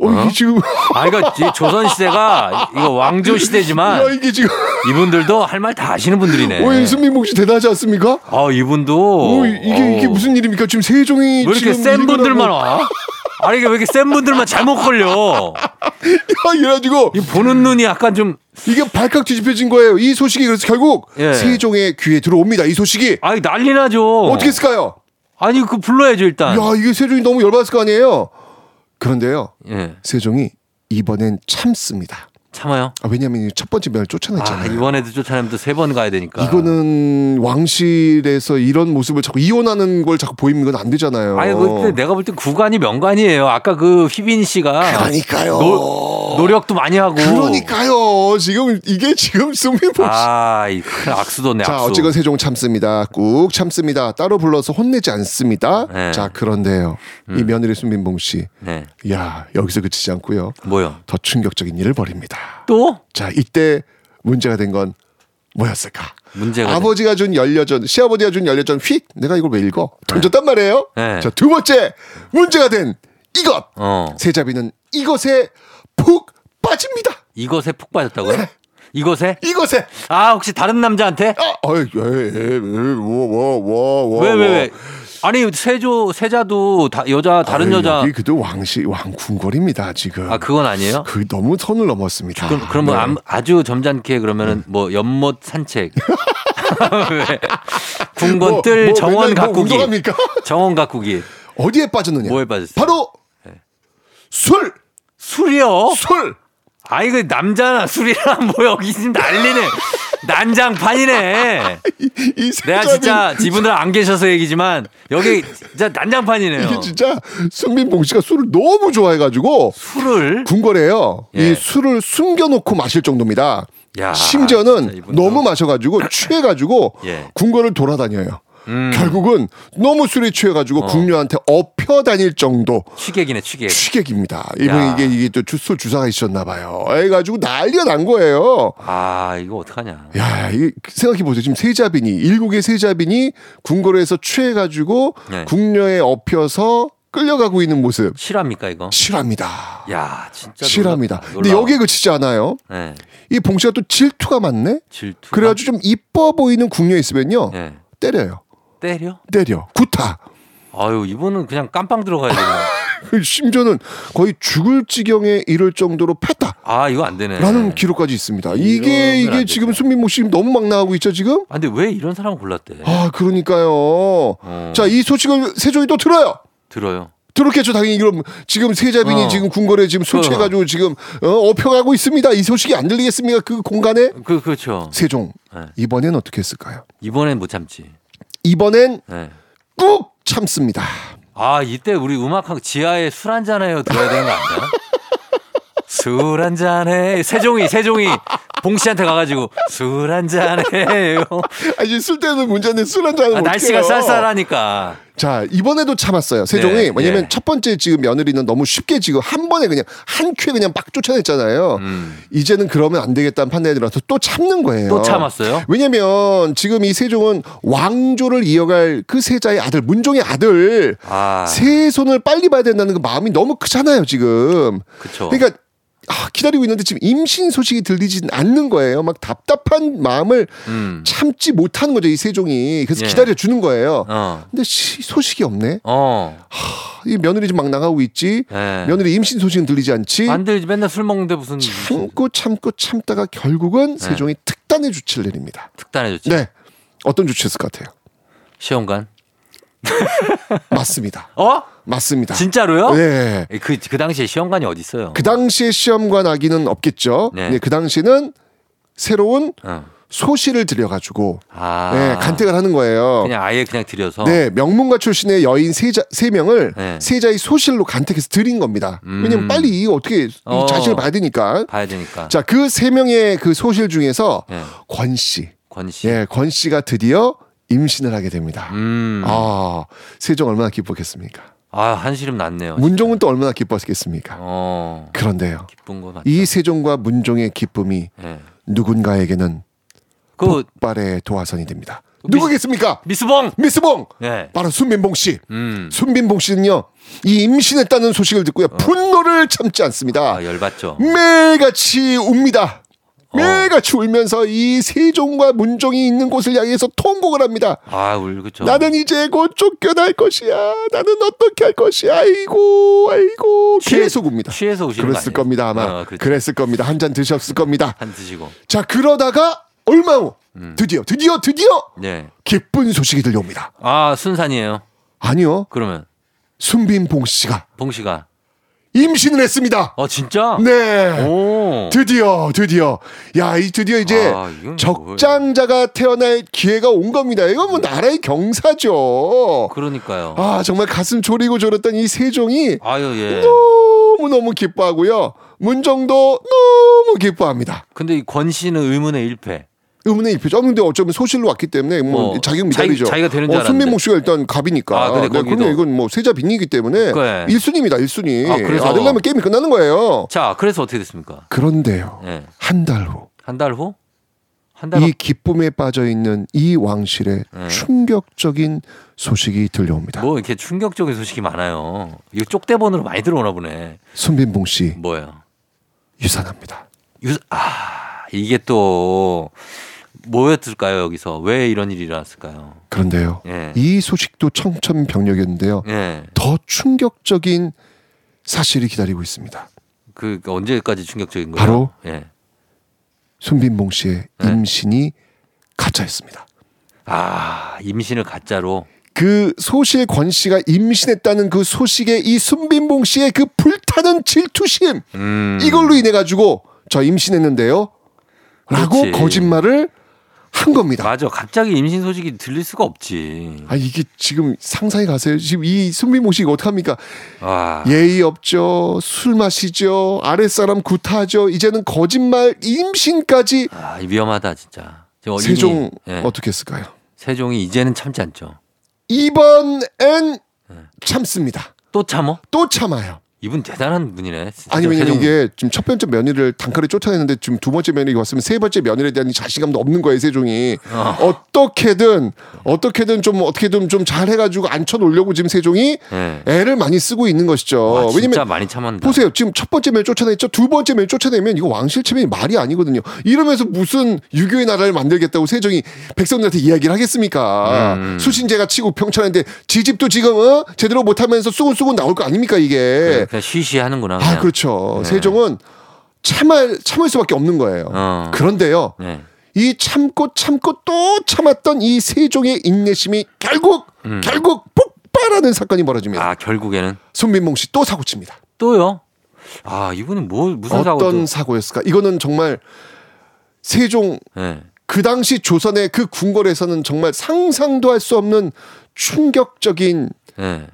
어, 어? 이게 지금 아 이거 이 조선 시대가 이거 왕조 시대지만 야 이게 지금 이분들도 할 말 다 하시는 분들이네. 오 순민봉 씨 대단하지 않습니까? 아 이분도 오, 이게 이게 어우, 무슨 일입니까? 지금 세종이 왜 이렇게 센 분들만 와? 아니 이게 왜 이렇게 센 분들만 잘못 걸려? 야, 이래가지고 이 보는 눈이 약간 좀 이게 발칵 뒤집혀진 거예요. 이 소식이 그래서 결국 예. 세종의 귀에 들어옵니다. 이 소식이 아니 난리 나죠. 어떻게 했을까요? 아니 그 불러야죠 일단. 야 이게 세종이 너무 열받았을 거 아니에요. 그런데요, 예 세종이 이번엔 참습니다. 참아요. 아, 왜냐하면 이 첫 번째 며느리를 아 쫓아냈잖아요. 이번에도 쫓아내면 또 세 번 가야 되니까. 이거는 왕실에서 이런 모습을 자꾸 이혼하는 걸 자꾸 보이면 이건 안 되잖아요. 아니 근데 내가 볼 때 구관이 명관이에요. 아까 그 휘빈 씨가 그러니까요. 노, 노력도 많이 하고. 그러니까요. 지금 이게 지금 순빈 봉 씨. 아이 큰 악수 두네 자, 악수. 어쨌건 세종 참습니다. 꾹 참습니다. 따로 불러서 혼내지 않습니다. 네. 자, 그런데요. 이 며느리 순민봉 씨. 네. 야, 여기서 그치지 않고요. 뭐요? 더 충격적인 일을 벌입니다. 또 자, 이때 문제가 된 건 뭐였을까? 문제가 아버지가 준 열려전, 시아버지가 준 열려전 휙 내가 이걸 왜 읽어? 던졌단 말이에요. 네. 자, 두 번째 문제가 된 이것. 어 세자비는 이것에 푹 빠집니다. 이것에 푹 빠졌다고요? 이것에? 이것에 아 혹시 다른 남자한테? 아, 어이, 뭐뭐뭐뭐 왜왜 왜? 아니 세조 세자도 다, 여자 다른 여자. 여기 그도 왕시 왕궁궐입니다 지금. 아 그건 아니에요? 그 너무 선을 넘었습니다. 그럼 뭐 네. 암- 아주 점잖게 그러면은 뭐 연못 산책. 왜? 궁궐 뭐, 뜰뭐 정원 뭐 가꾸기. 운동합니까? 정원 가꾸기. 어디에 빠졌느냐? 뭐에 빠졌어요? 바로 술, 술이요? 술. 아 이거 남자나 술이랑 뭐 여기 지금 난리네. 난장판이네. 이 내가 세자빈 진짜 지분들 안 계셔서 얘기지만 여기 진짜 난장판이네요. 이게 진짜 순민봉 씨가 술을 너무 좋아해가지고 술을 궁궐에요. 예. 이 술을 숨겨놓고 마실 정도입니다. 야, 심지어는. 너무 마셔가지고 취해가지고 예. 궁궐을 돌아다녀요. 음. 결국은 너무 술에 취해가지고 어. 궁녀한테 업혀 다닐 정도 취객이네 취객. 취객입니다. 이분 야. 이게 이게 또술 주사가 있었나 봐요. 해가지고 난리가 난 거예요. 아 이거 어떡하냐. 야, 이 생각해 보세요. 지금 세자빈이 일국의 세자빈이 궁궐에서 취해가지고 네. 궁녀에 업혀서 끌려가고 있는 모습 실합니까 이거? 실합니다. 야 진짜 실합니다. 근데. 여기에 그치지 않아요. 네. 이 봉씨가 또 질투가 많네. 질투. 그래가지고 좀 이뻐 보이는 궁녀 있으면요 네. 때려요. 때려? 때려. 구타. 아유 이분은 그냥 깜빵 들어가야 되네. 심지어는 거의 죽을 지경에 이를 정도로 팼다. 아 이거 안 되네. 라는 기록까지 있습니다. 이게 안 이게. 지금 순민모 씨 너무 막 나가고 있죠 지금? 아 근데 왜 이런 사람을 골랐대? 아 그러니까요. 어. 자이 소식을 세종이 또 들어요. 들어요. 들었겠죠 당연히 그럼 지금 세자빈이 어. 지금 궁궐에 지금 술 그- 취해가지고 지금 어, 업혀가고 있습니다. 이 소식이 안 들리겠습니까? 그 공간에 그 그렇죠. 세종 네. 이번엔 어떻게 했을까요? 이번엔 못 참지. 이번엔 네. 꾹 참습니다. 아 이때 우리 음악하고 지하에 술 한잔 해요 들어야 되는 거 아니야? 술 한잔해 세종이 세종이 봉 씨한테 가가지고 술 한잔 해요. 아 이제 쓸 때는 문제인데 술 한잔 아, 날씨가 쌀쌀하니까. 자 이번에도 참았어요 세종이 네, 왜냐면 네. 첫 번째 지금 며느리는 너무 쉽게 지금 한 번에 그냥 한 큐에 그냥 막 쫓아냈잖아요. 음. 이제는 그러면 안 되겠다는 판단에 들어서 또 참는 거예요. 또 참았어요? 왜냐면 지금 이 세종은 왕조를 이어갈 그 세자의 아들 문종의 아들 아 세 손을 빨리 봐야 된다는 그 마음이 너무 크잖아요 지금. 그쵸. 그러니까 아, 기다리고 있는데 지금 임신 소식이 들리진 않는 거예요. 막 답답한 마음을 음. 참지 못하는 거죠 이 세종이. 그래서 예. 기다려 주는 거예요. 어. 근데 시- 소식이 없네. 어. 이 며느리 지금 막 나가고 있지. 예. 며느리 임신 소식은 들리지 않지. 안 들지 맨날 술 먹는데 무슨 참고 참고 참다가 결국은 네. 세종이 특단의 조치를 내립니다. 특단의 조치. 네. 어떤 조치였을 것 같아요? 시험관. 맞습니다. 어? 맞습니다. 진짜로요? 네. 그, 그 당시에 시험관이 어디 있어요? 그 당시에 시험관 아기는 없겠죠. 네. 네. 그 당시에는 새로운 어. 소시를 들여가지고 아. 네, 간택을 하는 거예요. 그냥 아예 그냥 들여서. 네, 명문가 출신의 여인 세자 세 명을 네. 세자의 소실로 간택해서 드린 겁니다. 음. 왜냐면 빨리 이 어떻게 이 어. 자신을 봐야 되니까. 봐야 되니까. 자, 그 세 명의 그 소실 중에서 네. 권 씨, 권 씨. 예, 권 씨가 드디어 임신을 하게 됩니다. 음. 아, 세종 얼마나 기뻤겠습니까? 아, 한시름 났네요. 문종은 또 얼마나 기뻤겠습니까? 어. 그런데요. 기쁜 거 맞죠. 이 세종과 문종의 기쁨이 네. 누군가에게는 그 폭발의 도화선이 됩니다. 누구겠습니까? 미스봉. 미스봉. 네. 바로 순빈봉 씨. 음. 순빈봉 씨는요. 이 임신했다는 소식을 듣고요. 분노를 참지 않습니다. 어. 아, 열받죠. 매일같이 웁니다. 어. 매일같이 울면서 이 세종과 문종이 있는 곳을 향해서 통곡을 합니다. 아, 울그죠. 나는 이제 곧 쫓겨날 것이야. 나는 어떻게 할 것이야. 아이고, 아이고. 취해- 계속 웁니다. 취해서 우시는 거 그랬을? 겁니다. 아마. 어, 그렇죠. 그랬을 겁니다. 한 잔 드셨을 겁니다. 한 드시고. 자, 그러다가 얼마 후 음. 드디어 드디어 드디어 네. 기쁜 소식이 들려옵니다. 아, 순산이에요. 아니요. 그러면 순빈 봉 씨가 봉 씨가 임신을 했습니다. 어, 진짜? 네. 오. 드디어 드디어 야 이 드디어 이제 아, 이건 적장자가 태어날 기회가 온 겁니다. 이건 뭐 나라의 경사죠. 그러니까요. 아 정말 가슴 졸이고 졸았던 이 세종이 아유, 예. 너무 너무 기뻐하고요. 문정도 너무 기뻐합니다. 근데 이 권 씨는 의문의 일패. 의문의 일표죠. 아, 근데 어쩌면 소실로 왔기 때문에 뭐 뭐, 자격 자기- 미달이죠. 자기 가 되는 줄 어. 손민목 씨가 일단 갑이니까. 아, 근데 네. 근데 이건 뭐 세자 빈이기 때문에 그래. 일순위입니다일순위 아, 그래서- 아들 낳으면 게임이 끝나는 거예요. 자, 그래서 어떻게 됐습니까? 그런데요. 예. 한달 후. 한 달 후? 한달이 후? 기쁨에 빠져 있는 이 왕실에 네. 충격적인 소식이 들려옵니다. 뭐 이렇게 충격적인 소식이 많아요. 이거 쪽대본으로 많이 들어오나 보네. 손빈봉 씨 뭐예요? 유산합니다. 유, 아, 이게 또 뭐였을까요, 여기서? 왜 이런 일이 일어났을까요? 그런데요. 예. 이 소식도 청천벽력이었는데요. 예. 더 충격적인 사실이 기다리고 있습니다. 그 언제까지 충격적인 거예요? 바로 예. 손빈봉 씨의 네. 임신이 가짜였습니다. 아, 임신을 가짜로 그 소실 권 씨가 임신했다는 그 소식에 이 손빈봉 씨의 그 불타는 질투심 음. 이걸로 인해 가지고 저 임신했는데요. 라고 그렇지. 거짓말을 한 겁니다. 맞아. 갑자기 임신 소식이 들릴 수가 없지. 아 이게 지금 상상이 가세요. 지금 이 손빈봉 씨 이거 어떡합니까? 와. 예의 없죠. 술 마시죠. 아랫사람 구타하죠. 이제는 거짓말 임신까지 아, 위험하다 진짜. 세종 예. 어떻게 했을까요? 세종이 이제는 참지 않죠. 이번엔 네. 참습니다. 또 참어? 또 참아요. 이분 대단한 분이네. 아니 왜냐면 세종- 이게 지금 첫 번째 며느리를 단칼에 쫓아냈는데 지금 두 번째 며느리 왔으면 세 번째 며느리에 대한 자신감도 없는 거예요 세종이 어. 떻게든 어떻게든 좀 어떻게든 좀 잘 해가지고 앉혀놓으려고 지금 세종이 예. 애를 많이 쓰고 있는 것이죠. 와, 왜냐면 많이 참았다. 보세요 지금 첫 번째 며느리 쫓아냈죠 두 번째 며느리 쫓아내면 이거 왕실 체면이 말이 아니거든요. 이러면서 무슨 유교의 나라를 만들겠다고 세종이 백성들한테 이야기를 하겠습니까? 음. 수신제가 치고 평천한데 지집도 지금 어? 제대로 못하면서 쑥은 쑥은 나올 거 아닙니까 이게? 그래, 그냥 쉬쉬 하는구나. 아 그냥. 그렇죠. 네. 세종은 참을 참을 수밖에 없는 거예요. 어. 그런데요. 네. 이 참고 참고 또 참았던 이 세종의 인내심이 결국 음. 결국 폭발하는 사건이 벌어집니다. 아 결국에는 손민봉 씨 또 사고 칩니다. 또요? 아 이분은 뭐 무슨 사고? 어떤 사고였을까? 이거는 정말 세종 네. 그 당시 조선의 그 궁궐에서는 정말 상상도 할 수 없는 충격적인 네.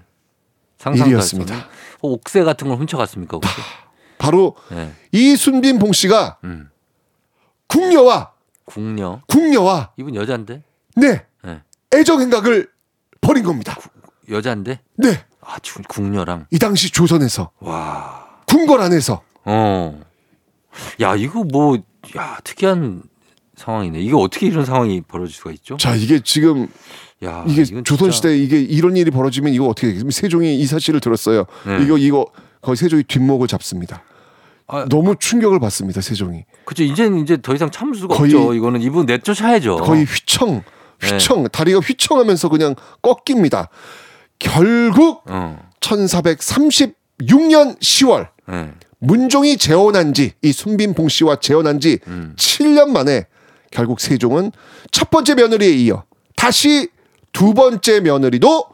일이었습니다. 어, 옥새 같은 걸 훔쳐갔습니까? 혹시? 바로 네. 이 순빈 봉 씨가 음. 궁녀와 궁녀. 궁녀와 이분 여잔데? 네 네. 애정 행각을 벌인 겁니다. 여잔데? 네. 아 주- 궁녀랑. 이 당시 조선에서 와. 궁궐 안에서 어. 야 이거 뭐 야 특이한 상황이네. 이게 어떻게 이런 상황이 벌어질 수가 있죠? 자 이게 지금 야 이게 조선 시대에 이게 이런 일이 벌어지면 이거 어떻게 되겠습니까? 세종이 이 사실을 들었어요. 네. 이거 이거 거의 세종이 뒷목을 잡습니다. 너무 충격을 받습니다. 세종이 그죠. 이제는 이제 더 이상 참을 수가 거의- 없죠. 이거는 이분 내쫓아야죠. 거의 휘청 네. 휘청 다리가 휘청하면서 그냥 꺾입니다. 결국 어. 1436년 10월 네. 문종이 재혼한 지 이 순빈봉 씨와 재혼한 지 음. 7년 만에 결국 세종은 첫 번째 며느리에 이어 다시 두 번째 며느리도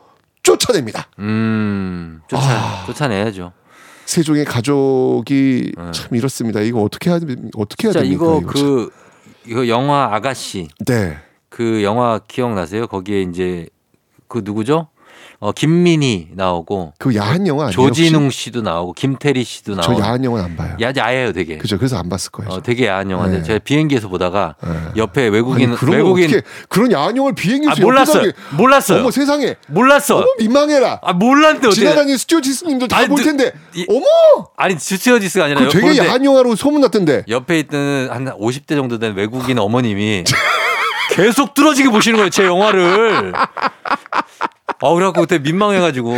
쫓아냅니다. 음, 쫓아, 아. 쫓아내야죠. 세종의 가족이 참 이렇습니다. 이거 어떻게 해야 어떻게 해야 자, 됩니까? 이거 이거 그, 이거 영화 아가씨. 네. 그 영화 기억나세요? 거기에 이제 그 누구죠? 어, 김민희 나오고. 그 야한 영화 아니에요? 조진웅 혹시? 씨도 나오고, 김태리 씨도 저 나오고. 야한 영화는 안 봐요. 야, 야해요, 되게. 그죠? 그래서 안 봤을 거예요. 어, 되게 야한 영화인데 네. 제가 비행기에서 보다가 옆에 외국인 아니, 그런 외국인 걸 어떻게 그런 야한 영화를 비행기에서 아, 몰랐어요. 하게- 몰랐어요. 어머 세상에. 몰랐어. 어머 민망해라. 아 몰랐는데 어떻게 지나다니는 스튜어디스님들 다볼 느- 텐데. 이- 어머. 아니 스튜어디스가 아니라 그 되게 야한 영화로 소문났던데. 옆에 있는 한 50대 정도 된 외국인 어머님이 계속 뚫어지게 보시는 거예요 제 영화를. 아 그래갖고 그때 민망해가지고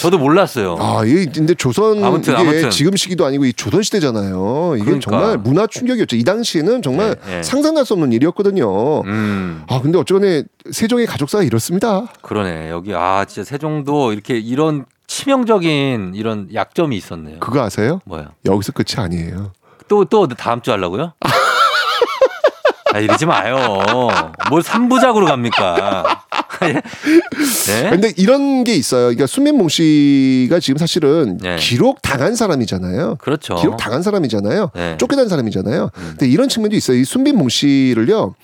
저도 몰랐어요. 아, 이 근데 조선 아무튼, 이게 아무튼. 지금 시기도 아니고 이 조선 시대잖아요. 이게 그러니까. 정말 문화 충격이었죠. 이 당시에는 정말 네, 네. 상상할 수 없는 일이었거든요. 음 아, 근데 어쩌네 세종의 가족사가 이렇습니다. 그러네 여기 아 진짜 세종도 이렇게 이런 치명적인 이런 약점이 있었네요. 그거 아세요? 뭐야? 여기서 끝이 아니에요. 또 또 다음 주 하려고요? 아 이러지 마요. 뭘 3부작으로 갑니까? 네? 근데 이런 게 있어요. 그러니까 순민봉 씨가 지금 사실은 네. 기록 당한 사람이잖아요. 그렇죠. 기록 당한 사람이잖아요. 네. 음. 쫓겨난 사람이잖아요. 근데 이런 측면도 있어요. 이 순빈봉 씨를요.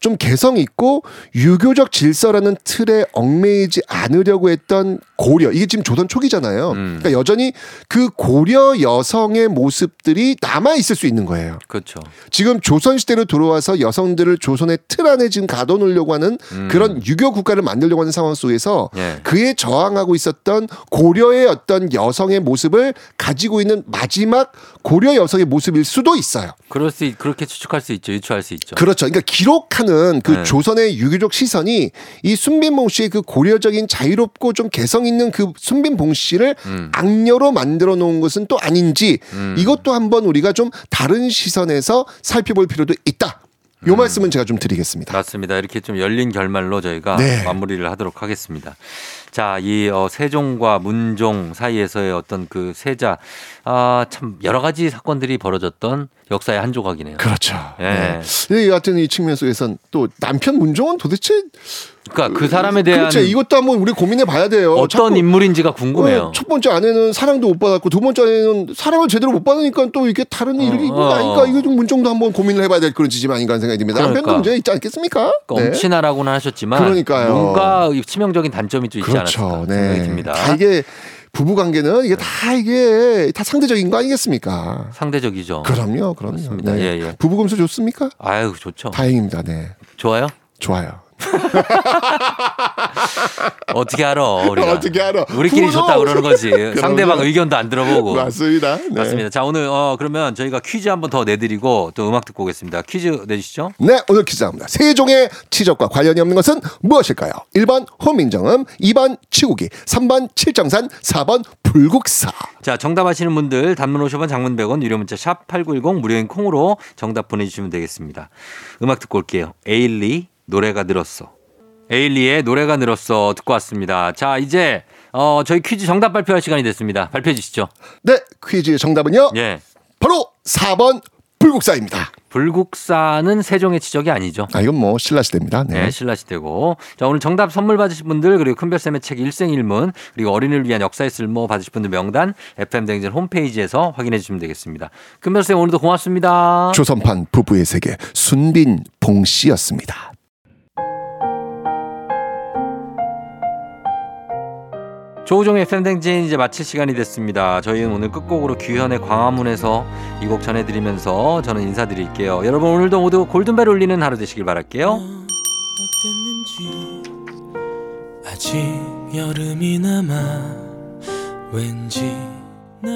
좀 개성 있고 유교적 질서라는 틀에 얽매이지 않으려고 했던 고려 이게 지금 조선 초기잖아요. 음. 그러니까 여전히 그 고려 여성의 모습들이 남아 있을 수 있는 거예요. 그렇죠. 지금 조선 시대로 들어와서 여성들을 조선의 틀 안에 지금 가둬놓으려고 하는 음. 그런 유교 국가를 만들려고 하는 상황 속에서 예. 그에 저항하고 있었던 고려의 어떤 여성의 모습을 가지고 있는 마지막 고려 여성의 모습일 수도 있어요. 그럴 수 있- 그렇게 추측할 수 있죠. 유추할 수 있죠. 그렇죠. 그러니까 기록 하는 그 네. 조선의 유교적 시선이 이 순빈봉 씨의 그 고려적인 자유롭고 좀 개성 있는 그 순빈봉 씨를 음. 악녀로 만들어 놓은 것은 또 아닌지 음. 이것도 한번 우리가 좀 다른 시선에서 살펴볼 필요도 있다. 요 음. 말씀은 제가 좀 드리겠습니다. 맞습니다. 이렇게 좀 열린 결말로 저희가 네. 마무리를 하도록 하겠습니다. 자, 이 어, 세종과 문종 사이에서의 어떤 그 세자, 아, 참 여러 가지 사건들이 벌어졌던 역사의 한 조각이네요. 그렇죠. 예. 네. 이 같은 이 측면 속에선 또 남편 문종은 도대체 그러니까 그 사람에 대한 그렇죠. 이것도 한번 우리 고민해 봐야 돼요. 어떤 인물인지가 궁금해요. 어, 첫 번째 아내는 사랑도 못 받았고 두 번째 아내는 사랑을 제대로 못 받으니까 또 이게 다른 일이 있는 거 어. 아닐까 이거 좀 문정도 한번 고민을 해봐야 될 그런 지점 아닌가 하는 생각이 듭니다. 남편도 그러니까. 문제 있지 않겠습니까? 그러니까 엄친아라고는 하셨지만 그러니까요. 뭔가 치명적인 단점이 좀 있지 그렇죠. 않았을까 생각이 네. 듭니다. 다 이게 부부 관계는 이게 다 이게 다 상대적인 거 아니겠습니까? 상대적이죠. 그럼요, 그럼요. 네. 예, 예. 부부 금수 좋습니까? 아유 좋죠. 다행입니다. 네, 좋아요? 좋아요. 어떻게 알아 우리가? 어떻게 알아? 우리끼리 좋다 그러는 거지. 상대방 의견도 안 들어보고. 맞습니다. 네. 맞습니다. 자 오늘 어 그러면 저희가 퀴즈 한 번 더 내드리고 또 음악 듣고 오겠습니다. 퀴즈 내주시죠. 네, 오늘 퀴즈입니다. 세종의 치적과 관련이 없는 것은 무엇일까요? 1번 호민정음, 2번 치국이, 3번 칠정산, 4번 불국사. 자 정답 아시는 분들 단문 50원 장문 100원 유료 문자 샵8910 무료인 콩으로 정답 보내주시면 되겠습니다. 음악 듣고 올게요. 에일리 노래가 늘었어. 에일리의 노래가 늘었어 듣고 왔습니다. 자 이제 어 저희 퀴즈 정답 발표할 시간이 됐습니다. 발표해 주시죠. 네, 퀴즈의 정답은요. 예. 바로 4번 불국사입니다. 불국사는 세종의 지적이 아니죠. 아, 이건 뭐 신라 시대입니다. 네. 네, 신라 시대고. 자, 오늘 정답 선물 받으실 분들, 그리고 큰별 쌤의 책 일생일문, 그리고 어린이를 위한 역사의 쓸모 받으실 분들 명단, FM댕진 홈페이지에서 확인해 주시면 되겠습니다. 큰별 쌤 오늘도 고맙습니다. 조선판 부부의 세계 순빈 봉씨였습니다. 조우종의 FM댕진 이제 마칠 시간이 됐습니다. 저희는 오늘 끝곡으로 규현의 광화문에서 이 곡 전해드리면서 저는 인사드릴게요. 여러분 오늘도 모두 골든벨 울리는 하루 되시길 바랄게요. 어땠는지 아직 여름이 남아 왠지 나